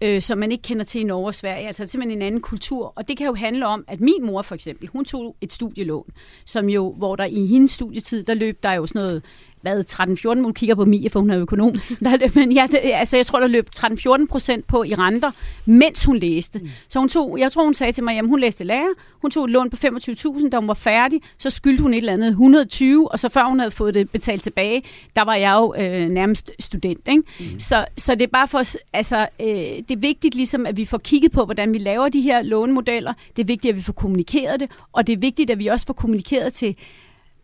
øh, som man ikke kender til i Norge og Sverige. Altså simpelthen en anden kultur. Og det kan jo handle om, at min mor for eksempel, hun tog et studielån, som jo, hvor der i hendes studietid, der løb der jo sådan noget hvad, 13-14, hun kigger på Mia, for hun er økonom. Der, men ja, det, altså, jeg tror, der løb 13-14 procent på i renter, mens hun læste. Mm. Så hun tog, jeg tror, hun sagde til mig, at hun læste lærer, hun tog et lån på 25.000, da hun var færdig, så skyldte hun et eller andet 120, og så før hun havde fået det betalt tilbage, der var jeg jo øh, nærmest student. Ikke? Mm. Så, så det er bare for, altså, øh, det er vigtigt ligesom, at vi får kigget på, hvordan vi laver de her lånemodeller. Det er vigtigt, at vi får kommunikeret det, og det er vigtigt, at vi også får kommunikeret til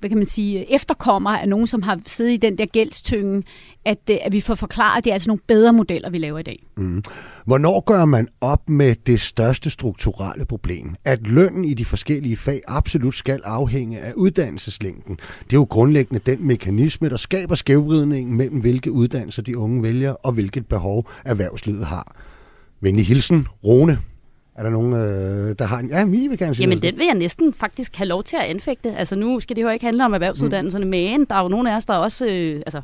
hvad kan man sige, efterkommer af nogen, som har siddet i den der gældstynge, at, øh, at vi får forklaret, at det er altså nogle bedre modeller, vi laver i dag. Mm. Hvornår gør man op med det største strukturelle problem? At lønnen i de forskellige fag absolut skal afhænge af uddannelseslængden. Det er jo grundlæggende den mekanisme, der skaber skævvridningen mellem, hvilke uddannelser de unge vælger, og hvilket behov erhvervslivet har. Venlig hilsen, Rone. Er der nogen, øh, der har en... Ja, Mie vil gerne sige Jamen, den vil jeg næsten faktisk have lov til at anfægte. Altså, nu skal det jo ikke handle om erhvervsuddannelserne, mm. men der er jo nogle af os, der også... Øh, altså,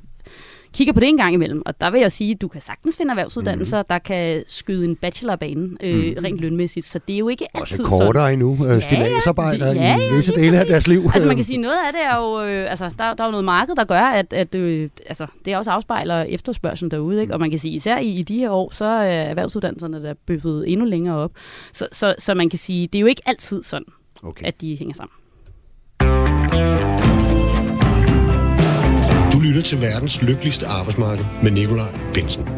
kigger på det en gang imellem. Og der vil jeg sige, at du kan sagtens finde erhvervsuddannelser, mm. der kan skyde en bachelorbane øh, mm. rent lønmæssigt. Så det er jo ikke altid Også kortere endnu. Øh, ja, stillagsarbejder ja, ja, i visse dele af deres liv. Altså man kan sige, noget af det er jo, øh, altså der, der er jo noget marked, der gør, at, at øh, altså, det også afspejler efterspørgselen derude. Ikke? Og man kan sige, især i, i de her år, så er erhvervsuddannelserne der bøffet endnu længere op. Så, så, så man kan sige, det er jo ikke altid sådan, okay. at de hænger sammen. Lytter til verdens lykkeligste arbejdsmarked med Nikolaj Bensen.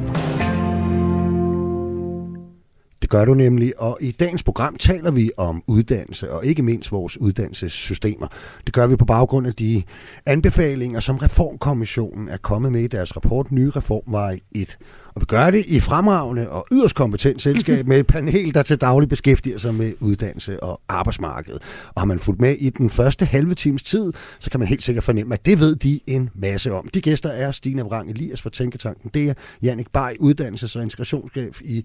Det gør du nemlig, og i dagens program taler vi om uddannelse, og ikke mindst vores uddannelsessystemer. Det gør vi på baggrund af de anbefalinger, som Reformkommissionen er kommet med i deres rapport Nye Reformvej 1. Og vi gør det i fremragende og yderst kompetent selskab med et panel, der til daglig beskæftiger sig med uddannelse og arbejdsmarked. Og har man fulgt med i den første halve times tid, så kan man helt sikkert fornemme, at det ved de en masse om. De gæster er Stine Vrang Elias fra Tænketanken, det er Jannik Bay, uddannelses- og integrationschef i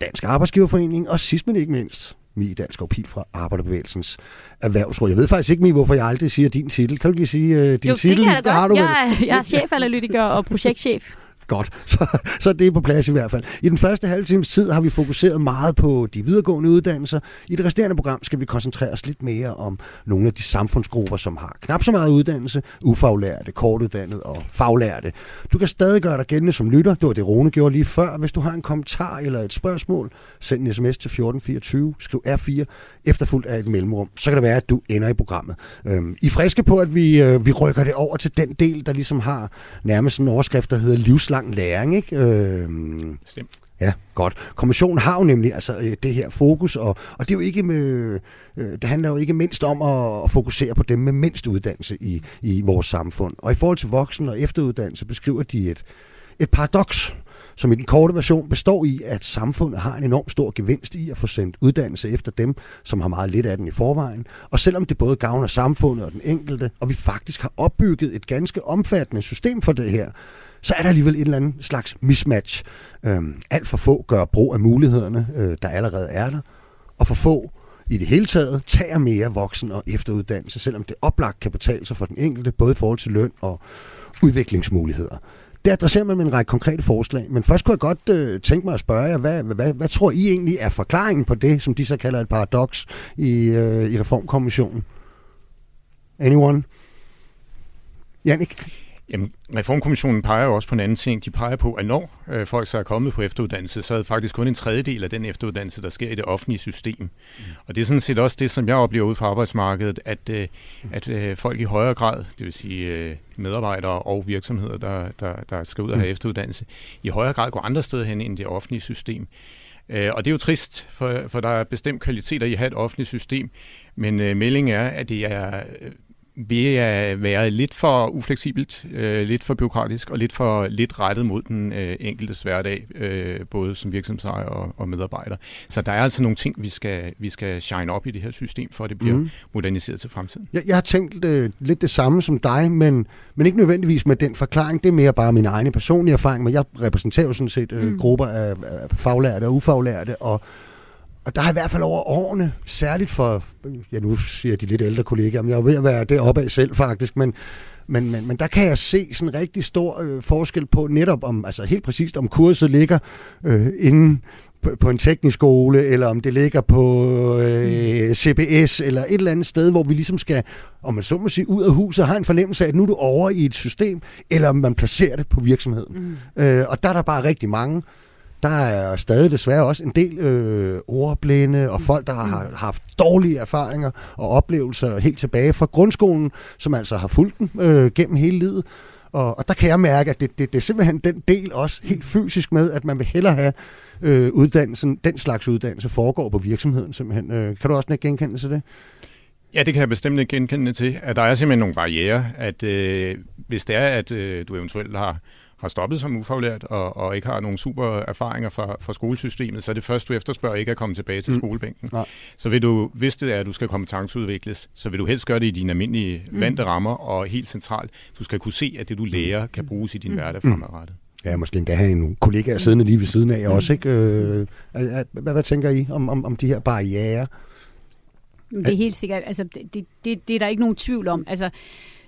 Dansk Arbejdsgiverforening, og sidst men ikke mindst, Mi Dansk og Pil fra Arbejderbevægelsens Erhvervsråd. Jeg ved faktisk ikke, Mi, hvorfor jeg aldrig siger din titel. Kan du lige sige uh, din jo, titel? det kan jeg da godt. Har du jeg, er, jeg er chefanalytiker og projektchef Godt, så, så det er på plads i hvert fald. I den første halve times tid har vi fokuseret meget på de videregående uddannelser. I det resterende program skal vi koncentrere os lidt mere om nogle af de samfundsgrupper, som har knap så meget uddannelse, ufaglærte, kortuddannede og faglærte. Du kan stadig gøre dig gældende som lytter. Det var det, Rune gjorde lige før. Hvis du har en kommentar eller et spørgsmål, send en sms til 1424, skriv R4, efterfulgt af et mellemrum. Så kan det være, at du ender i programmet. Øhm, I friske på, at vi, øh, vi rykker det over til den del, der ligesom har nærmest en overskrift, der hedder livslang læring. Ikke? Øh, Stemt. Ja, godt. Kommissionen har jo nemlig altså, øh, det her fokus, og, og det, er jo ikke med, øh, det handler jo ikke mindst om at, at fokusere på dem med mindst uddannelse i, i vores samfund. Og i forhold til voksen- og efteruddannelse beskriver de et, et paradoks, som i den korte version består i, at samfundet har en enorm stor gevinst i at få sendt uddannelse efter dem, som har meget lidt af den i forvejen. Og selvom det både gavner samfundet og den enkelte, og vi faktisk har opbygget et ganske omfattende system for det her, så er der alligevel en eller anden slags mismatch. Øhm, alt for få gør brug af mulighederne, øh, der allerede er der, og for få i det hele taget tager mere voksen- og efteruddannelse, selvom det oplagt kan betale sig for den enkelte, både i forhold til løn og udviklingsmuligheder. Det adresserer man med en række konkrete forslag, men først kunne jeg godt øh, tænke mig at spørge jer, hvad, hvad, hvad tror I egentlig er forklaringen på det, som de så kalder et paradoks i, øh, i Reformkommissionen? Anyone? Jannik? Jamen, Reformkommissionen peger jo også på en anden ting. De peger på, at når øh, folk så er kommet på efteruddannelse, så er det faktisk kun en tredjedel af den efteruddannelse, der sker i det offentlige system. Mm. Og det er sådan set også det, som jeg oplever ud fra arbejdsmarkedet, at, øh, at øh, folk i højere grad, det vil sige øh, medarbejdere og virksomheder, der, der, der skal ud og have mm. efteruddannelse, i højere grad går andre steder hen end det offentlige system. Øh, og det er jo trist, for, for der er bestemt kvaliteter i at have et offentligt system, men øh, meldingen er, at det er ved at være lidt for ufleksibelt, øh, lidt for byråkratisk og lidt for lidt rettet mod den øh, enkeltes hverdag, øh, både som virksomhedsejer og, og medarbejder. Så der er altså nogle ting, vi skal, vi skal shine op i det her system, for at det bliver mm. moderniseret til fremtiden. Jeg, jeg har tænkt øh, lidt det samme som dig, men, men ikke nødvendigvis med den forklaring. Det er mere bare min egen personlige erfaring, men jeg repræsenterer jo sådan set øh, mm. grupper af, af faglærte og ufaglærte, og og der har i hvert fald over årene, særligt for, ja nu siger de lidt ældre kollegaer, men jeg er ved at være det oppe af selv faktisk, men Men, men, men der kan jeg se sådan en rigtig stor øh, forskel på netop om, altså helt præcist, om kurset ligger øh, inden på, på en teknisk skole, eller om det ligger på øh, CBS, eller et eller andet sted, hvor vi ligesom skal, om man så må sige, ud af huset og har en fornemmelse af, at nu er du over i et system, eller om man placerer det på virksomheden. Mm. Øh, og der er der bare rigtig mange, der er stadig desværre også en del øh, ordblinde og folk, der har haft dårlige erfaringer og oplevelser helt tilbage fra grundskolen, som altså har fulgt den øh, gennem hele livet. Og, og der kan jeg mærke, at det, det, det er simpelthen den del også helt fysisk med, at man vil hellere have øh, uddannelsen, den slags uddannelse foregår på virksomheden simpelthen. Øh, kan du også ikke genkende til det? Ja, det kan jeg bestemt ikke genkende til. At der er simpelthen nogle barriere, at øh, hvis det er, at øh, du eventuelt har har stoppet som ufaglært og, og ikke har nogen super erfaringer fra, fra skolesystemet, så er det først, du efterspørger ikke at komme tilbage til mm. skolebænken. Nej. Så vil du, hvis det er, at du skal kompetenceudvikles, så vil du helst gøre det i dine almindelige mm. vante rammer, og helt centralt, du skal kunne se, at det du lærer kan bruges i din mm. hverdag fremadrettet. Ja, måske endda have nogle kollegaer siddende lige ved siden af mm. også, ikke? Øh, hvad, hvad tænker I om, om, om de her barriere? Det er helt sikkert, altså det, det, det er der ikke nogen tvivl om. Altså,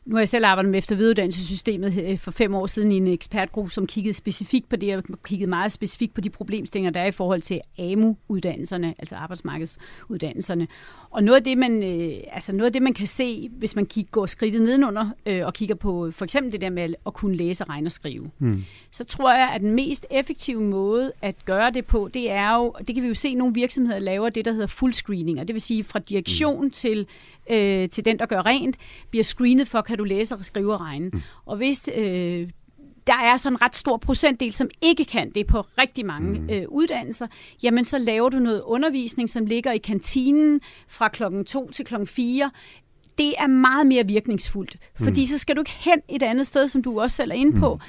nu har jeg selv arbejdet med eftervidereuddannelsessystemet øh, for fem år siden i en ekspertgruppe, som kiggede specifikt på det, og kiggede meget specifikt på de problemstillinger, der er i forhold til AMU-uddannelserne, altså arbejdsmarkedsuddannelserne. Og noget af det, man, øh, altså noget af det, man kan se, hvis man kigger, går skridtet nedenunder øh, og kigger på for eksempel det der med at kunne læse, regne og skrive, mm. så tror jeg, at den mest effektive måde at gøre det på, det er jo, det kan vi jo se, at nogle virksomheder laver det, der hedder full screening, og det vil sige fra direktion mm. til, øh, til den, der gør rent, bliver screenet for, kan du læse og skrive og regne. Mm. Og hvis øh, der er sådan en ret stor procentdel, som ikke kan det på rigtig mange mm. øh, uddannelser, jamen så laver du noget undervisning, som ligger i kantinen fra klokken 2 til klokken 4, det er meget mere virkningsfuldt, fordi mm. så skal du ikke hen et andet sted, som du også selv er inde på. Mm.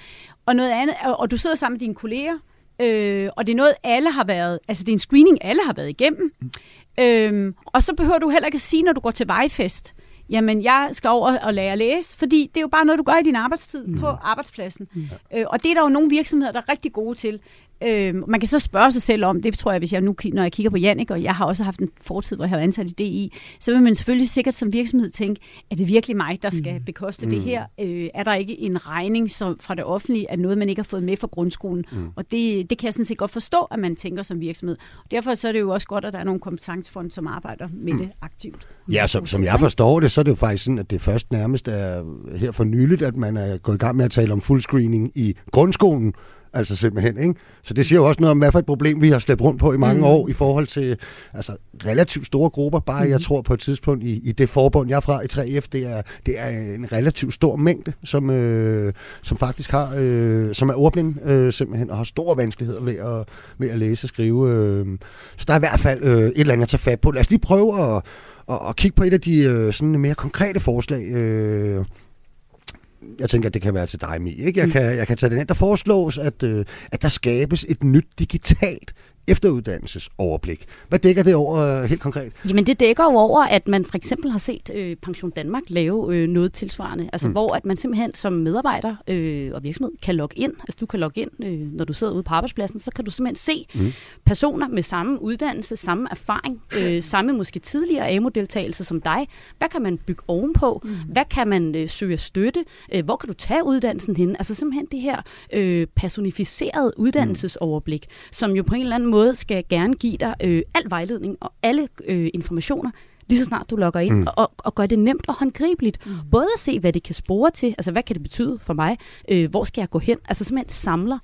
Og noget andet, og du sidder sammen med dine kolleger, øh, og det er noget, alle har været, altså det er en screening, alle har været igennem. Mm. Øhm, og så behøver du heller ikke at sige, når du går til vejfest, jamen jeg skal over og lære at læse, fordi det er jo bare noget, du gør i din arbejdstid mm. på arbejdspladsen. Mm. Øh, og det er der jo nogle virksomheder, der er rigtig gode til. Øh, man kan så spørge sig selv om, det tror jeg, hvis jeg nu, når jeg kigger på Jannik, og jeg har også haft en fortid, hvor jeg har ansat i DI, så vil man selvfølgelig sikkert som virksomhed tænke, er det virkelig mig, der skal mm. bekoste mm. det her? Øh, er der ikke en regning som, fra det offentlige af noget, man ikke har fået med fra grundskolen? Mm. Og det, det kan jeg sådan set godt forstå, at man tænker som virksomhed. Derfor så er det jo også godt, at der er nogle kompetencefonde, som arbejder med mm. det aktivt. Ja, som, som jeg forstår det, så er det jo faktisk sådan, at det først nærmest er her for nyligt, at man er gået i gang med at tale om fullscreening i grundskolen, Altså simpelthen, ikke? Så det siger jo også noget om, hvad for et problem vi har slæbt rundt på i mange mm. år i forhold til altså, relativt store grupper. Bare mm. jeg tror på et tidspunkt i, i det forbund, jeg er fra i 3F, det er, det er en relativt stor mængde, som, øh, som faktisk har, øh, som er ordblind øh, simpelthen, og har store vanskeligheder ved at, ved at læse og skrive. Øh. Så der er i hvert fald øh, et eller andet at tage fat på. Lad os lige prøve at, at, at kigge på et af de øh, sådan mere konkrete forslag, øh, jeg tænker, at det kan være til dig, Mi. Ikke? Jeg, mm. kan, jeg kan tage den ind. Der foreslås, at, øh, at der skabes et nyt digitalt efteruddannelsesoverblik. Hvad dækker det over øh, helt konkret? Jamen det dækker jo over, at man for eksempel har set øh, Pension Danmark lave øh, noget tilsvarende. Altså mm. hvor at man simpelthen som medarbejder øh, og virksomhed kan logge ind. Altså du kan logge ind, øh, når du sidder ude på arbejdspladsen, så kan du simpelthen se mm. personer med samme uddannelse, samme erfaring, øh, samme måske tidligere AMO-deltagelse som dig. Hvad kan man bygge ovenpå? Mm. Hvad kan man øh, søge støtte? Øh, hvor kan du tage uddannelsen hen? Altså simpelthen det her øh, personificerede uddannelsesoverblik, mm. som jo på en eller anden måde måde skal gerne give dig øh, al vejledning og alle øh, informationer, lige så snart du logger ind, mm. og, og gør det nemt og håndgribeligt. Mm. Både at se, hvad det kan spore til, altså hvad kan det betyde for mig, øh, hvor skal jeg gå hen, altså simpelthen samler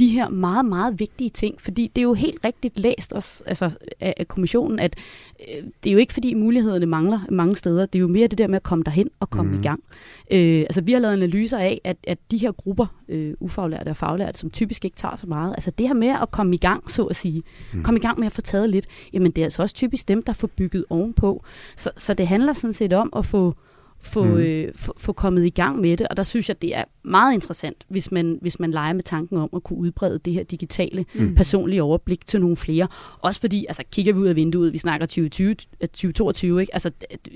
de her meget, meget vigtige ting, fordi det er jo helt rigtigt læst også, altså, af, af kommissionen, at øh, det er jo ikke fordi mulighederne mangler mange steder, det er jo mere det der med at komme derhen og komme mm. i gang. Øh, altså vi har lavet analyser af, at, at de her grupper, øh, ufaglærte og faglærte, som typisk ikke tager så meget, altså det her med at komme i gang, så at sige, mm. komme i gang med at få taget lidt, jamen det er altså også typisk dem, der får bygget ovenpå. Så, så det handler sådan set om at få få, mm. øh, få, få kommet i gang med det. Og der synes jeg, det er meget interessant, hvis man, hvis man leger med tanken om at kunne udbrede det her digitale, mm. personlige overblik til nogle flere. Også fordi, altså kigger vi ud af vinduet, vi snakker 2020, 2022, øh, ikke? Altså,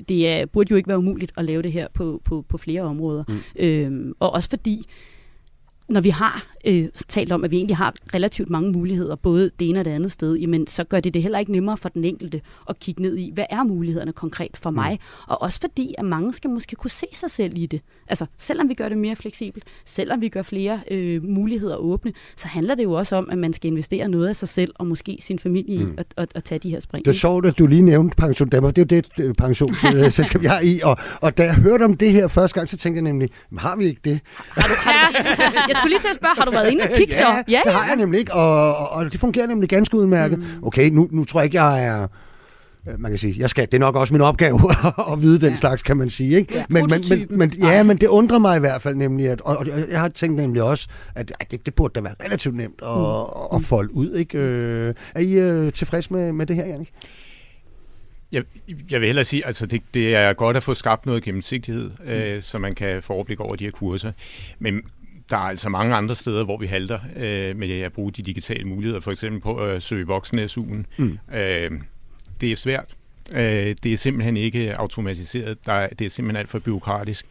det er, burde jo ikke være umuligt at lave det her på, på, på flere områder. Mm. Øhm, og også fordi, når vi har øh, talt om, at vi egentlig har relativt mange muligheder, både det ene og det andet sted, jamen, så gør det det heller ikke nemmere for den enkelte at kigge ned i, hvad er mulighederne konkret for mig? Mm. Og også fordi, at mange skal måske kunne se sig selv i det. Altså, selvom vi gør det mere fleksibelt, selvom vi gør flere øh, muligheder åbne, så handler det jo også om, at man skal investere noget af sig selv, og måske sin familie mm. i at, at, at tage de her spring. Det er sjovt, at du lige nævnte Pension Danmark. Det er jo det øh, pensionsselskab, jeg er i. Og, og da jeg hørte om det her første gang, så tænkte jeg nemlig, har vi ikke det? Har du, har du, jeg skulle lige til at spørge, har du været inde og kigge så? Ja, ja, det har jeg nemlig ikke, og, og, og det fungerer nemlig ganske udmærket. Mm. Okay, nu, nu tror jeg ikke, jeg er øh, man kan sige, jeg skal, det er nok også min opgave at vide den ja. slags, kan man sige. Ikke? Ja, men, men, men, men, ja, men det undrer mig i hvert fald nemlig, at, og, og jeg har tænkt nemlig også, at, at det, det burde da være relativt nemt at, mm. at folde ud. Ikke? Øh, er I øh, tilfreds med, med det her, Janik? Jeg, jeg vil hellere sige, altså det, det er godt at få skabt noget gennemsigtighed, mm. øh, så man kan få overblik over de her kurser. Men der er altså mange andre steder, hvor vi halter øh, med at bruge de digitale muligheder, for eksempel på at søge voksen-SU'en. Mm. Øh, det er svært. Øh, det er simpelthen ikke automatiseret. Der er, det er simpelthen alt for byråkratisk.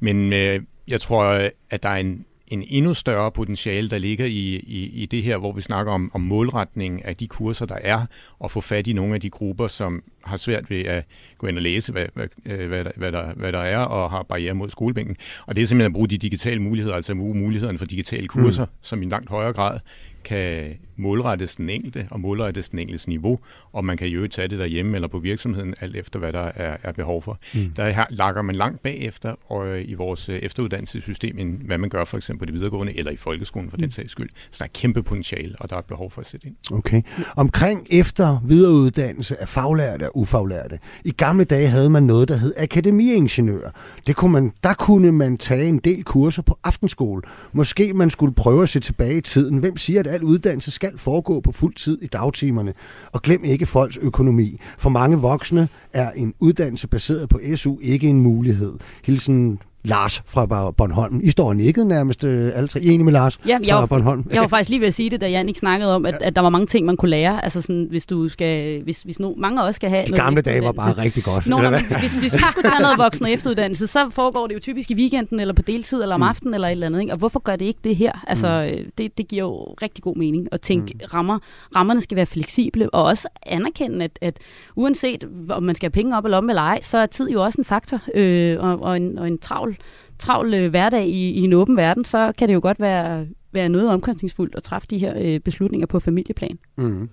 Men øh, jeg tror, at der er en en endnu større potentiale, der ligger i, i, i det her, hvor vi snakker om, om målretning af de kurser, der er, og få fat i nogle af de grupper, som har svært ved at gå ind og læse, hvad, hvad, øh, hvad, der, hvad, der, hvad der er, og har barriere mod skolebænken. Og det er simpelthen at bruge de digitale muligheder, altså bruge mulighederne for digitale kurser, mm. som i langt højere grad kan målrettes den enkelte og målrettes den enkeltes niveau, og man kan jo tage det derhjemme eller på virksomheden, alt efter hvad der er, er behov for. Mm. Der her, lakker man langt bagefter og, øh, i vores øh, efteruddannelsessystem, end hvad man gør for eksempel på det videregående eller i folkeskolen for mm. den sags skyld. Så der er kæmpe potentiale, og der er behov for at sætte ind. Okay. Omkring efter videreuddannelse af faglærte og ufaglærte. I gamle dage havde man noget, der hed akademiingeniør. Det kunne man, der kunne man tage en del kurser på aftenskole. Måske man skulle prøve at se tilbage i tiden. Hvem siger, at al uddannelse skal foregå på fuld tid i dagtimerne. Og glem ikke folks økonomi. For mange voksne er en uddannelse baseret på SU ikke en mulighed. Hilsen Lars fra Bornholm. I står nikket nærmest øh, alle tre. I enige med Lars ja, fra var, Bornholm? Jeg var faktisk lige ved at sige det, da Jannik snakkede om, at, at der var mange ting, man kunne lære. Altså sådan, hvis du skal, hvis, hvis no, mange også skal have De gamle dage var bare rigtig godt. Nå, når, hvis, hvis vi skulle tage noget voksen og efteruddannelse, så foregår det jo typisk i weekenden, eller på deltid, eller om mm. aftenen, eller et eller andet. Ikke? Og hvorfor gør det ikke det her? Altså, mm. det, det giver jo rigtig god mening at tænke, mm. rammer, rammerne skal være fleksible, og også anerkende, at, at uanset om man skal have penge op eller om eller ej, så er tid jo også en faktor, øh, og, og, en, og en travl travl øh, hverdag i, i en åben verden, så kan det jo godt være, være noget omkostningsfuldt at træffe de her øh, beslutninger på familieplan. Mm.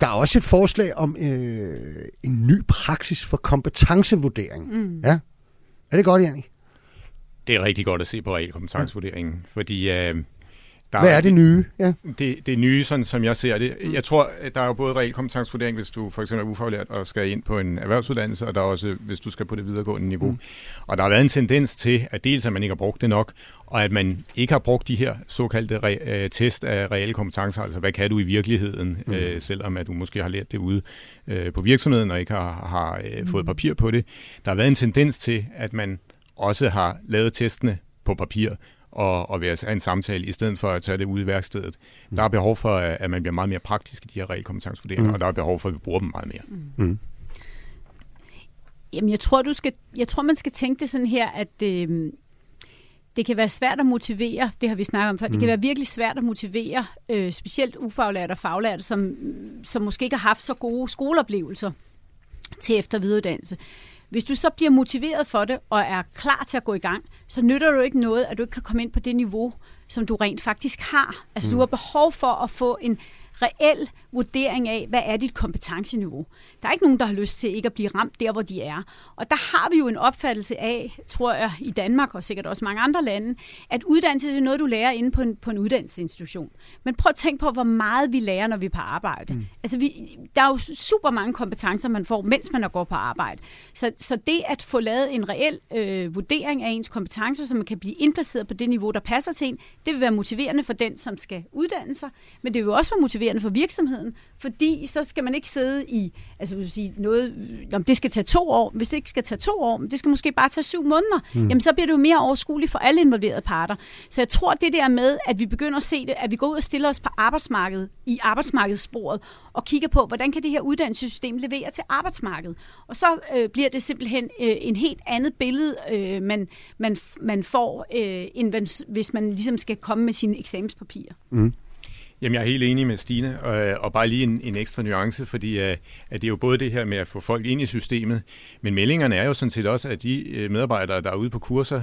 Der er også et forslag om øh, en ny praksis for kompetencevurdering. Mm. Ja? Er det godt, Jannik? Det er rigtig godt at se på realkompetencevurderingen, ja. fordi øh, der Hvad er det nye? Ja. Det, det nye, sådan som jeg ser det. Jeg tror, der er jo både reel kompetencevurdering, hvis du for eksempel er ufaglært og skal ind på en erhvervsuddannelse, og der er også, hvis du skal på det videregående niveau. Mm. Og der har været en tendens til, at dels at man ikke har brugt det nok, og at man ikke har brugt de her såkaldte re- øh, test af reelle kompetencer, altså hvad kan du i virkeligheden, mm. øh, selvom at du måske har lært det ude øh, på virksomheden og ikke har, har øh, fået mm. papir på det. Der har været en tendens til, at man også har lavet testene på papir, og, og være en samtale, i stedet for at tage det ud i værkstedet. Mm. Der er behov for, at man bliver meget mere praktisk i de her regelkompetencevurderinger, mm. og der er behov for, at vi bruger dem meget mere. Mm. Mm. Jamen, jeg tror, du skal, jeg tror, man skal tænke det sådan her, at øh, det kan være svært at motivere, det har vi snakket om før, mm. det kan mm. være virkelig svært at motivere, øh, specielt ufaglærte og faglærte, som, som måske ikke har haft så gode skoleoplevelser til efter videreuddannelse. Hvis du så bliver motiveret for det og er klar til at gå i gang, så nytter du ikke noget, at du ikke kan komme ind på det niveau, som du rent faktisk har. Altså mm. du har behov for at få en reel vurdering af, hvad er dit kompetenceniveau. Der er ikke nogen, der har lyst til ikke at blive ramt der, hvor de er. Og der har vi jo en opfattelse af, tror jeg, i Danmark og sikkert også mange andre lande, at uddannelse er noget, du lærer inde på en, på en uddannelsesinstitution. Men prøv at tænke på, hvor meget vi lærer, når vi er på arbejde. Mm. Altså, vi, der er jo super mange kompetencer, man får, mens man går på arbejde. Så, så det at få lavet en reel øh, vurdering af ens kompetencer, så man kan blive indplaceret på det niveau, der passer til en, det vil være motiverende for den, som skal uddanne sig, men det vil også være motiverende for virksomheden, virksomheden, fordi så skal man ikke sidde i, altså vil sige, noget, om det skal tage to år, hvis det ikke skal tage to år, men det skal måske bare tage syv måneder, mm. jamen så bliver det jo mere overskueligt for alle involverede parter. Så jeg tror, det der med, at vi begynder at se det, at vi går ud og stiller os på arbejdsmarkedet, i arbejdsmarkedssporet, og kigger på, hvordan kan det her uddannelsessystem levere til arbejdsmarkedet. Og så øh, bliver det simpelthen øh, en helt andet billede, øh, man, man, man får, øh, end hvis man ligesom skal komme med sine eksamenspapirer. Mm. Jamen, jeg er helt enig med Stine, og, og bare lige en, en ekstra nuance, fordi uh, at det er jo både det her med at få folk ind i systemet, men meldingerne er jo sådan set også, at de uh, medarbejdere, der er ude på kurser,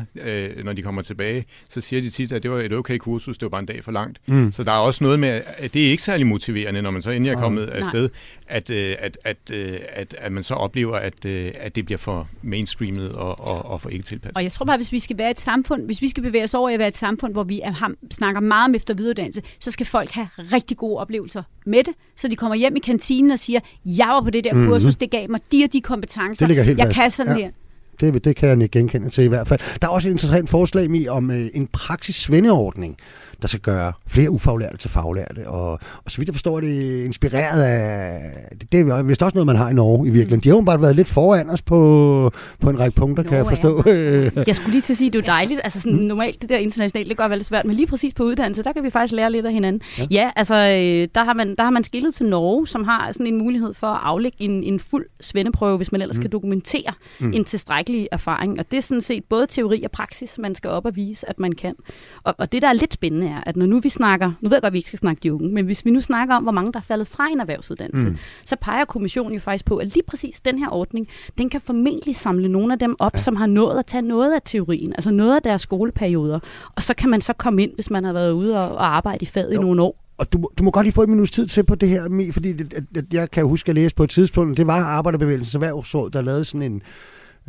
når de kommer tilbage, så siger de tit, at det var et okay kursus, det var bare en dag for langt. Mm. Så der er også noget med, at det er ikke særlig motiverende, når man så endelig er kommet oh, afsted, at, at, at, at, at man så oplever, at, at det bliver for mainstreamet og, og, og for ikke tilpasset. Og jeg tror bare, hvis vi skal være et samfund, hvis vi skal bevæge os over i at være et samfund, hvor vi er, snakker meget om efter videreuddannelse, så skal folk have rigtig gode oplevelser med det, så de kommer hjem i kantinen og siger, jeg var på det der mm-hmm. kursus, det gav mig de og de kompetencer, det helt jeg fast. kan sådan ja. her. Det, det kan jeg genkende til i hvert fald. Der er også et interessant forslag i om øh, en praksis-svendeordning der skal gøre flere ufaglærte til faglærte. Og, og så vidt jeg forstår, det er inspireret af... Det, det er vist også noget, man har i Norge i virkeligheden. Mm. De har jo bare været lidt foran os på, på en række punkter, Nå, kan jeg forstå. Ja. jeg skulle lige til at sige, at det er dejligt. Altså sådan, mm. normalt det der internationalt, det går vel svært, men lige præcis på uddannelse, der kan vi faktisk lære lidt af hinanden. Ja, ja altså øh, der har, man, der har man skillet til Norge, som har sådan en mulighed for at aflægge en, en fuld svendeprøve, hvis man ellers mm. kan dokumentere mm. en tilstrækkelig erfaring. Og det er sådan set både teori og praksis, man skal op og vise, at man kan. Og, og det, der er lidt spændende, er, at når nu vi snakker, nu ved jeg godt, at vi ikke skal snakke de unge, men hvis vi nu snakker om, hvor mange der er faldet fra en erhvervsuddannelse, mm. så peger kommissionen jo faktisk på, at lige præcis den her ordning, den kan formentlig samle nogle af dem op, ja. som har nået at tage noget af teorien, altså noget af deres skoleperioder, og så kan man så komme ind, hvis man har været ude og, og arbejde i faget jo. i nogle år. Og du, du må godt lige få en minut tid til på det her, fordi det, at, at jeg kan huske at læse på et tidspunkt, det var Arbejderbevægelsens Erhvervsråd, der lavede sådan en,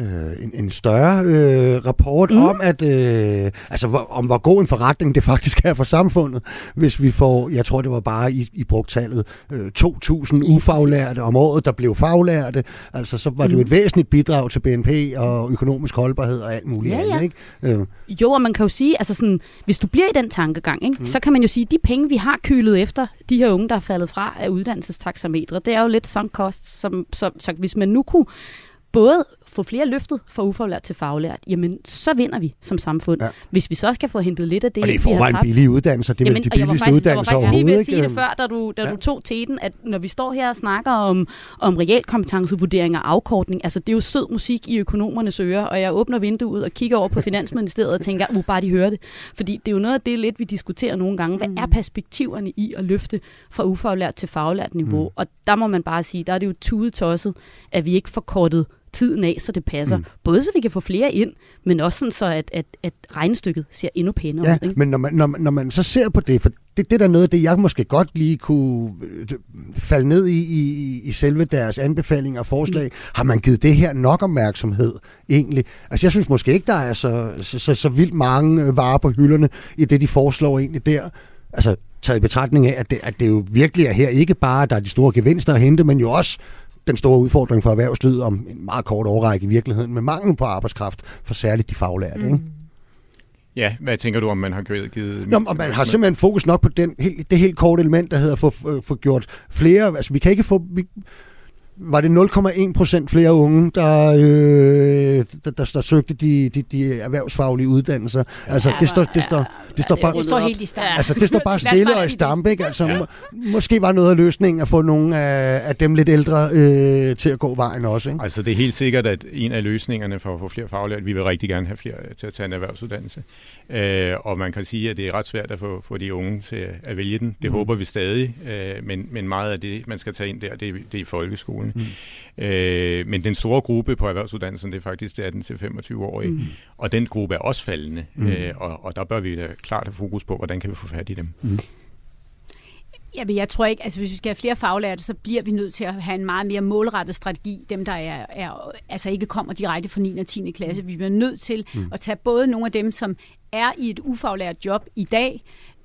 øh, en, en større øh, rapport mm. om, at øh, altså, hvor, om hvor god en forretning det faktisk er for samfundet, hvis vi får, jeg tror det var bare i, i brugtallet, øh, 2.000 ufaglærte om året, der blev faglærte. Altså så var det jo et mm. væsentligt bidrag til BNP og økonomisk holdbarhed og alt muligt ja, andet. Ja. Ikke? Øh. Jo, og man kan jo sige, altså sådan, hvis du bliver i den tankegang, ikke, mm. så kan man jo sige, at de penge, vi har kylet efter de her unge, der er faldet fra af uddannelsestaxametre, det er jo lidt sunk cost, som, så, så hvis man nu kunne både få flere løftet fra ufaglært til faglært, jamen så vinder vi som samfund. Ja. Hvis vi så skal få hentet lidt af det, og det er forvejen billige uddannelser, det er jamen, de billigste faktisk, uddannelser. Jeg var faktisk lige ved at sige det før, da du, da ja. du tog teten, at når vi står her og snakker om, om realkompetencevurdering og afkortning, altså det er jo sød musik i økonomernes ører, og jeg åbner vinduet og kigger over på Finansministeriet og tænker, uh, bare de hører det. Fordi det er jo noget af det lidt, vi diskuterer nogle gange. Hvad er mm. perspektiverne i at løfte fra ufaglært til faglært niveau? Mm. Og der må man bare sige, der er det jo tudetosset, at vi ikke får kortet tiden af, så det passer. Mm. Både så vi kan få flere ind, men også sådan så, at, at, at regnestykket ser endnu pænere ja, ud. Ikke? men når man, når, man, når man så ser på det, for det, det der noget af det, jeg måske godt lige kunne øh, falde ned i, i, i selve deres anbefalinger og forslag. Mm. Har man givet det her nok opmærksomhed egentlig? Altså jeg synes måske ikke, der er så, så, så, så vildt mange varer på hylderne i det, de foreslår egentlig der. Altså taget i betragtning af, at det, at det jo virkelig er her ikke bare, der er de store gevinster at hente, men jo også den store udfordring for erhvervslivet om en meget kort overrække i virkeligheden, med mangel på arbejdskraft for særligt de faglærte. Mm. Ikke? Ja, hvad tænker du, om man har givet... givet Nå, og man har simpelthen fokus nok på den, det helt korte element, der hedder at få, få gjort flere... Altså, vi kan ikke få... Vi, var det 0,1 procent flere unge, der, øh, der, der, der søgte de, de, de erhvervsfaglige uddannelser. Altså, ja, det står, det står, det står bare, det står helt i stampe. Altså, det står bare stille og i stampe, ikke? Altså, ja. må, måske var noget af løsningen at få nogle af, af dem lidt ældre øh, til at gå vejen også, ikke? Altså, det er helt sikkert, at en af løsningerne for at få flere faglærte, vi vil rigtig gerne have flere til at tage en erhvervsuddannelse. Øh, og man kan sige, at det er ret svært at få, få de unge til at vælge den. Det mm. håber vi stadig, øh, men, men meget af det, man skal tage ind der, det, det er i folkeskolen. Mm. Øh, men den store gruppe på erhvervsuddannelsen, det er faktisk 18-25-årige, mm. og den gruppe er også faldende, mm. øh, og, og der bør vi da klart have fokus på, hvordan kan vi få fat i dem. Mm. Jamen, jeg tror ikke, altså hvis vi skal have flere faglærte, så bliver vi nødt til at have en meget mere målrettet strategi. Dem, der er, er altså ikke kommer direkte fra 9. og 10. klasse. Vi bliver nødt til mm. at tage både nogle af dem, som er i et ufaglært job i dag,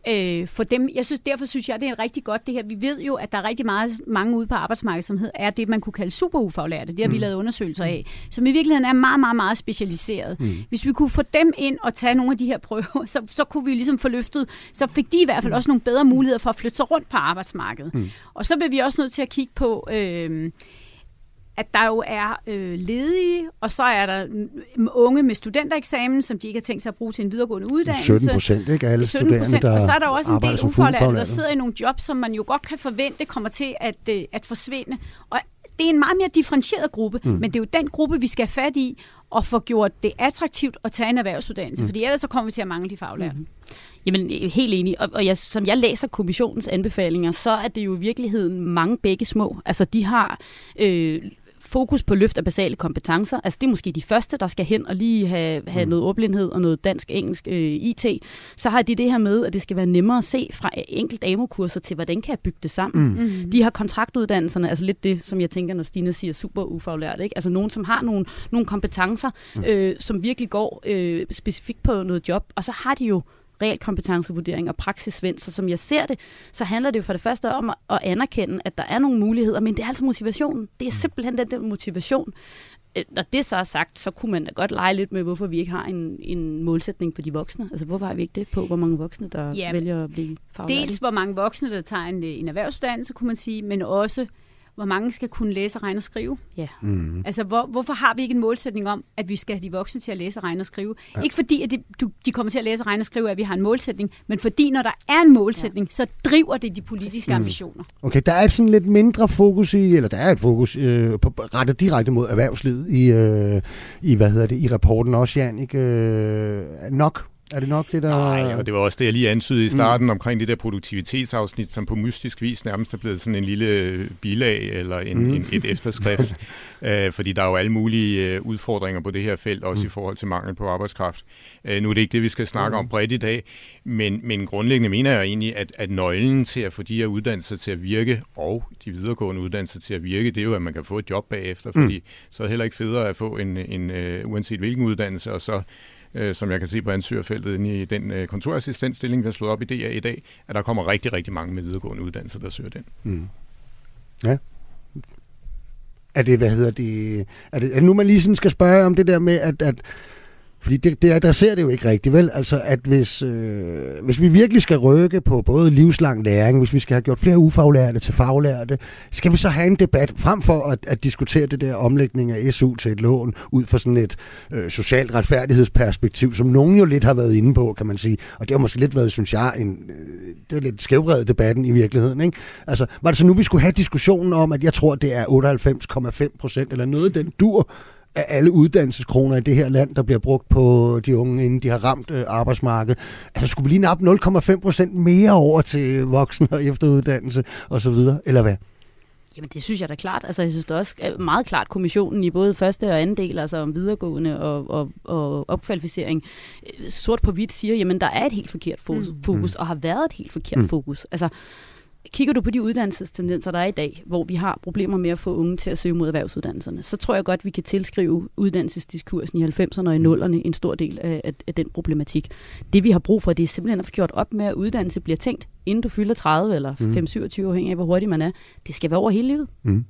øh, for dem, jeg synes, derfor synes jeg, det er rigtig godt det her. Vi ved jo, at der er rigtig meget, mange ude på arbejdsmarkedet, som er det, man kunne kalde superufaglærte. Det har mm. vi lavet undersøgelser af, som i virkeligheden er meget, meget, meget specialiseret. Mm. Hvis vi kunne få dem ind og tage nogle af de her prøver, så, så kunne vi ligesom få løftet, så fik de i hvert fald mm. også nogle bedre muligheder for at flytte sig rundt på arbejdsmarkedet. Mm. Og så vil vi også nødt til at kigge på... Øh, at der jo er øh, ledige, og så er der unge med studentereksamen, som de ikke har tænkt sig at bruge til en videregående uddannelse. 17 procent, ikke? Alle 17 studerende, der Og så er der også en del ufaglærte, der sidder i nogle jobs, som man jo godt kan forvente kommer til at, øh, at forsvinde. Og det er en meget mere differentieret gruppe, mm. men det er jo den gruppe, vi skal have fat i og få gjort det attraktivt at tage en erhvervsuddannelse, mm. fordi ellers så kommer vi til at mangle de faglærte. Mm. Jamen, helt enig. Og, og jeg, som jeg læser kommissionens anbefalinger, så er det jo i virkeligheden mange begge små. Altså, de har øh, fokus på løft af basale kompetencer. Altså det er måske de første, der skal hen og lige have, have mm. noget ordblindhed og noget dansk-engelsk øh, IT. Så har de det her med, at det skal være nemmere at se fra enkelt AMO-kurser til, hvordan kan jeg bygge det sammen. Mm. mm. De har kontraktuddannelserne, altså lidt det, som jeg tænker, når Stine siger super ufaglært. Ikke? Altså nogen, som har nogle, nogle kompetencer, mm. øh, som virkelig går øh, specifikt på noget job. Og så har de jo realkompetencevurdering og praksisvend. Så som jeg ser det, så handler det jo for det første om at anerkende, at der er nogle muligheder, men det er altså motivationen. Det er mm. simpelthen den der motivation. Øh, når det så er sagt, så kunne man da godt lege lidt med, hvorfor vi ikke har en, en målsætning på de voksne. Altså, hvorfor har vi ikke det på, hvor mange voksne, der ja, vælger at blive faglærte? Dels, hvor mange voksne, der tager en, en erhvervsuddannelse, kunne man sige, men også, hvor mange skal kunne læse, regne og skrive. Ja. Mm. Altså, hvor, hvorfor har vi ikke en målsætning om, at vi skal have de voksne til at læse, regne og skrive? Ja. Ikke fordi, at de, du, de kommer til at læse, regne og skrive, at vi har en målsætning, men fordi, når der er en målsætning, ja. så driver det de politiske mm. ambitioner. Okay, der er et sådan lidt mindre fokus i, eller der er et fokus øh, på, rettet direkte mod erhvervslivet i, øh, i, hvad hedder det, i rapporten også, Jan, ikke? Øh, nok er det nok det, der... Nej, og det var også det, jeg lige antydede i starten mm. omkring det der produktivitetsafsnit, som på mystisk vis nærmest er blevet sådan en lille bilag eller en, mm. en, et efterskrift. øh, fordi der er jo alle mulige øh, udfordringer på det her felt, også mm. i forhold til mangel på arbejdskraft. Øh, nu er det ikke det, vi skal snakke mm. om bredt i dag, men, men grundlæggende mener jeg egentlig, at, at nøglen til at få de her uddannelser til at virke, og de videregående uddannelser til at virke, det er jo, at man kan få et job bagefter, fordi mm. så er det heller ikke federe at få en, en uh, uanset hvilken uddannelse, og så øh, som jeg kan se på ansøgerfeltet inde i den øh, kontorassistentstilling, vi har slået op i DA i dag, at der kommer rigtig, rigtig mange med videregående uddannelser, der søger den. Mm. Ja. Er det, hvad hedder det, er det, er det nu man lige sådan skal spørge om det der med, at, at fordi det, det adresserer det jo ikke rigtigt, vel? Altså, at hvis, øh, hvis vi virkelig skal rykke på både livslang læring, hvis vi skal have gjort flere ufaglærte til faglærte, skal vi så have en debat frem for at, at diskutere det der omlægning af SU til et lån ud fra sådan et øh, socialt retfærdighedsperspektiv, som nogen jo lidt har været inde på, kan man sige. Og det har måske lidt været, synes jeg, en, øh, det er lidt skævredet debatten i virkeligheden. Ikke? Altså, var det så nu, vi skulle have diskussionen om, at jeg tror, det er 98,5 procent eller noget den dur, af alle uddannelseskroner i det her land, der bliver brugt på de unge, inden de har ramt øh, arbejdsmarkedet. Altså skulle vi lige nappe 0,5 procent mere over til voksen og efteruddannelse osv., eller hvad? Jamen det synes jeg da klart. Altså jeg synes det også meget klart kommissionen i både første og anden del, altså om videregående og, og, og opkvalificering, øh, sort på hvidt siger, jamen der er et helt forkert fokus, mm. fokus og har været et helt forkert mm. fokus. Altså kigger du på de uddannelsestendenser, der er i dag, hvor vi har problemer med at få unge til at søge mod erhvervsuddannelserne, så tror jeg godt, vi kan tilskrive uddannelsesdiskursen i 90'erne og i 0'erne en stor del af, af, den problematik. Det vi har brug for, det er simpelthen at få gjort op med, at uddannelse bliver tænkt, inden du fylder 30 eller mm. 5-27 afhængig af, hvor hurtig man er. Det skal være over hele livet. Mm.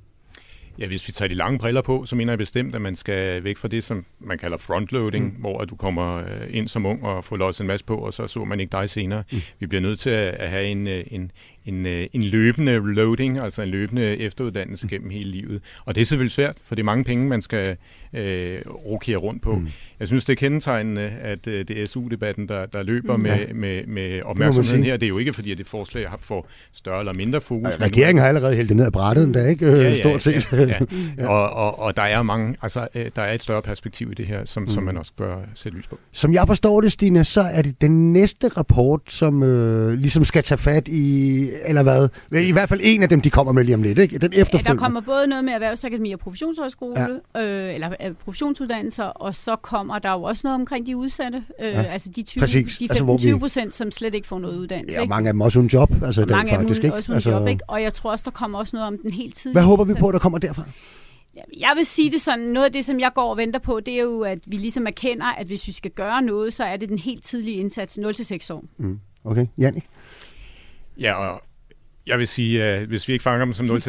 Ja, hvis vi tager de lange briller på, så mener jeg bestemt, at man skal væk fra det, som man kalder frontloading, mm. hvor du kommer øh, ind som ung og får losset en masse på, og så så man ikke dig senere. Mm. Vi bliver nødt til at have en, øh, en, en, øh, en løbende loading, altså en løbende efteruddannelse gennem hele livet. Og det er selvfølgelig svært, for det er mange penge, man skal øh, rokere rundt på. Mm. Jeg synes, det er kendetegnende, at øh, det er SU-debatten, der, der løber mm. med, med, med opmærksomheden her. Det er jo ikke, fordi at det forslag har får større eller mindre fokus. Ja, regeringen har allerede hældt det ned af brættet, endda, ikke? Ja, ja, Stort set. Ja, ja. ja. Og, og, og der er mange, altså, øh, der er et større perspektiv i det her, som, mm. som man også bør sætte lys på. Som jeg forstår det, Stine, så er det den næste rapport, som øh, ligesom skal tage fat i eller hvad? I hvert fald en af dem, de kommer med lige om lidt, ikke? Den efterfølgende. Ja, der kommer både noget med erhvervsakademi og professionshøjskole, ja. øh, eller øh, professionsuddannelser, og så kommer der jo også noget omkring de udsatte, øh, ja. altså de 20, Præcis. de 25 procent, altså, som slet ikke får noget uddannelse. Ja, og mange af dem også uden job, altså mange dag, faktisk, af dem også uden altså... job, ikke? Og jeg tror også, der kommer også noget om den helt tidlige Hvad håber vi på, der kommer derfra? Jeg vil sige det sådan, noget af det, som jeg går og venter på, det er jo, at vi ligesom erkender, at hvis vi skal gøre noget, så er det den helt tidlige indsats, 0-6 år. Mm. Okay, Jannik? Ja, og jeg vil sige, at hvis vi ikke fanger dem som 0-6 år,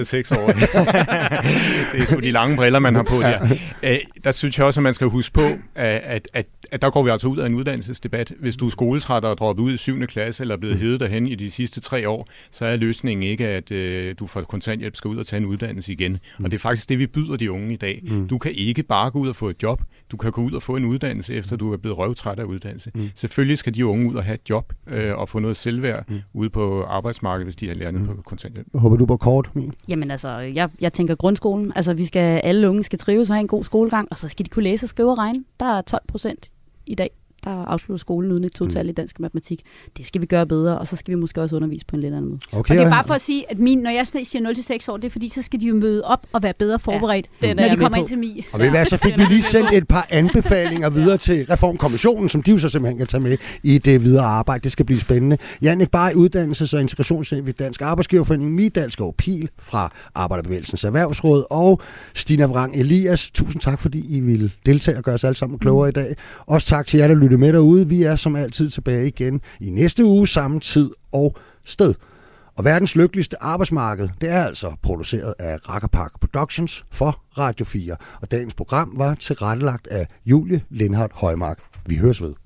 det er sgu de lange briller, man har på der. Øh, der synes jeg også, at man skal huske på, at, at, at der går vi altså ud af en uddannelsesdebat. Hvis du er skoletræt og droppet ud i 7. klasse, eller er blevet hævet derhen i de sidste tre år, så er løsningen ikke, at øh, du får kontanthjælp skal ud og tage en uddannelse igen. Og det er faktisk det, vi byder de unge i dag. Du kan ikke bare gå ud og få et job. Du kan gå ud og få en uddannelse, efter du er blevet røvtræt af uddannelse. Selvfølgelig skal de unge ud og have et job øh, og få noget selvværd ude på arbejdsmarkedet, hvis de har lært på kontanthjælp. Håber du på kort, min? Jamen altså, jeg, jeg tænker grundskolen. Altså, vi skal, alle unge skal trives og have en god skolegang, og så skal de kunne læse og skrive og regne. Der er 12 procent i dag, der afslutter skolen uden et total i dansk og matematik. Det skal vi gøre bedre, og så skal vi måske også undervise på en lidt anden måde. Okay, Og det er ja. bare for at sige, at min, når jeg siger 0-6 år, det er fordi, så skal de jo møde op og være bedre forberedt, det er når de kommer ind til mig. Og ved I hvad, så fik vi lige sendt et par anbefalinger videre til Reformkommissionen, som de jo så simpelthen kan tage med i det videre arbejde. Det skal blive spændende. Jannik Bar, uddannelses- og integrationschef i Dansk Arbejdsgiverforening, Midalskov Pil fra Arbejderbevægelsens Erhvervsråd og Stina Vrang Elias. Tusind tak, fordi I ville deltage og gøre os alle sammen klogere i dag. Også tak til jer, der lytte med derude. Vi er som altid tilbage igen i næste uge, samme tid og sted. Og verdens lykkeligste arbejdsmarked, det er altså produceret af Rackerpark Productions for Radio 4. Og dagens program var tilrettelagt af Julie Lindhardt Højmark. Vi høres ved.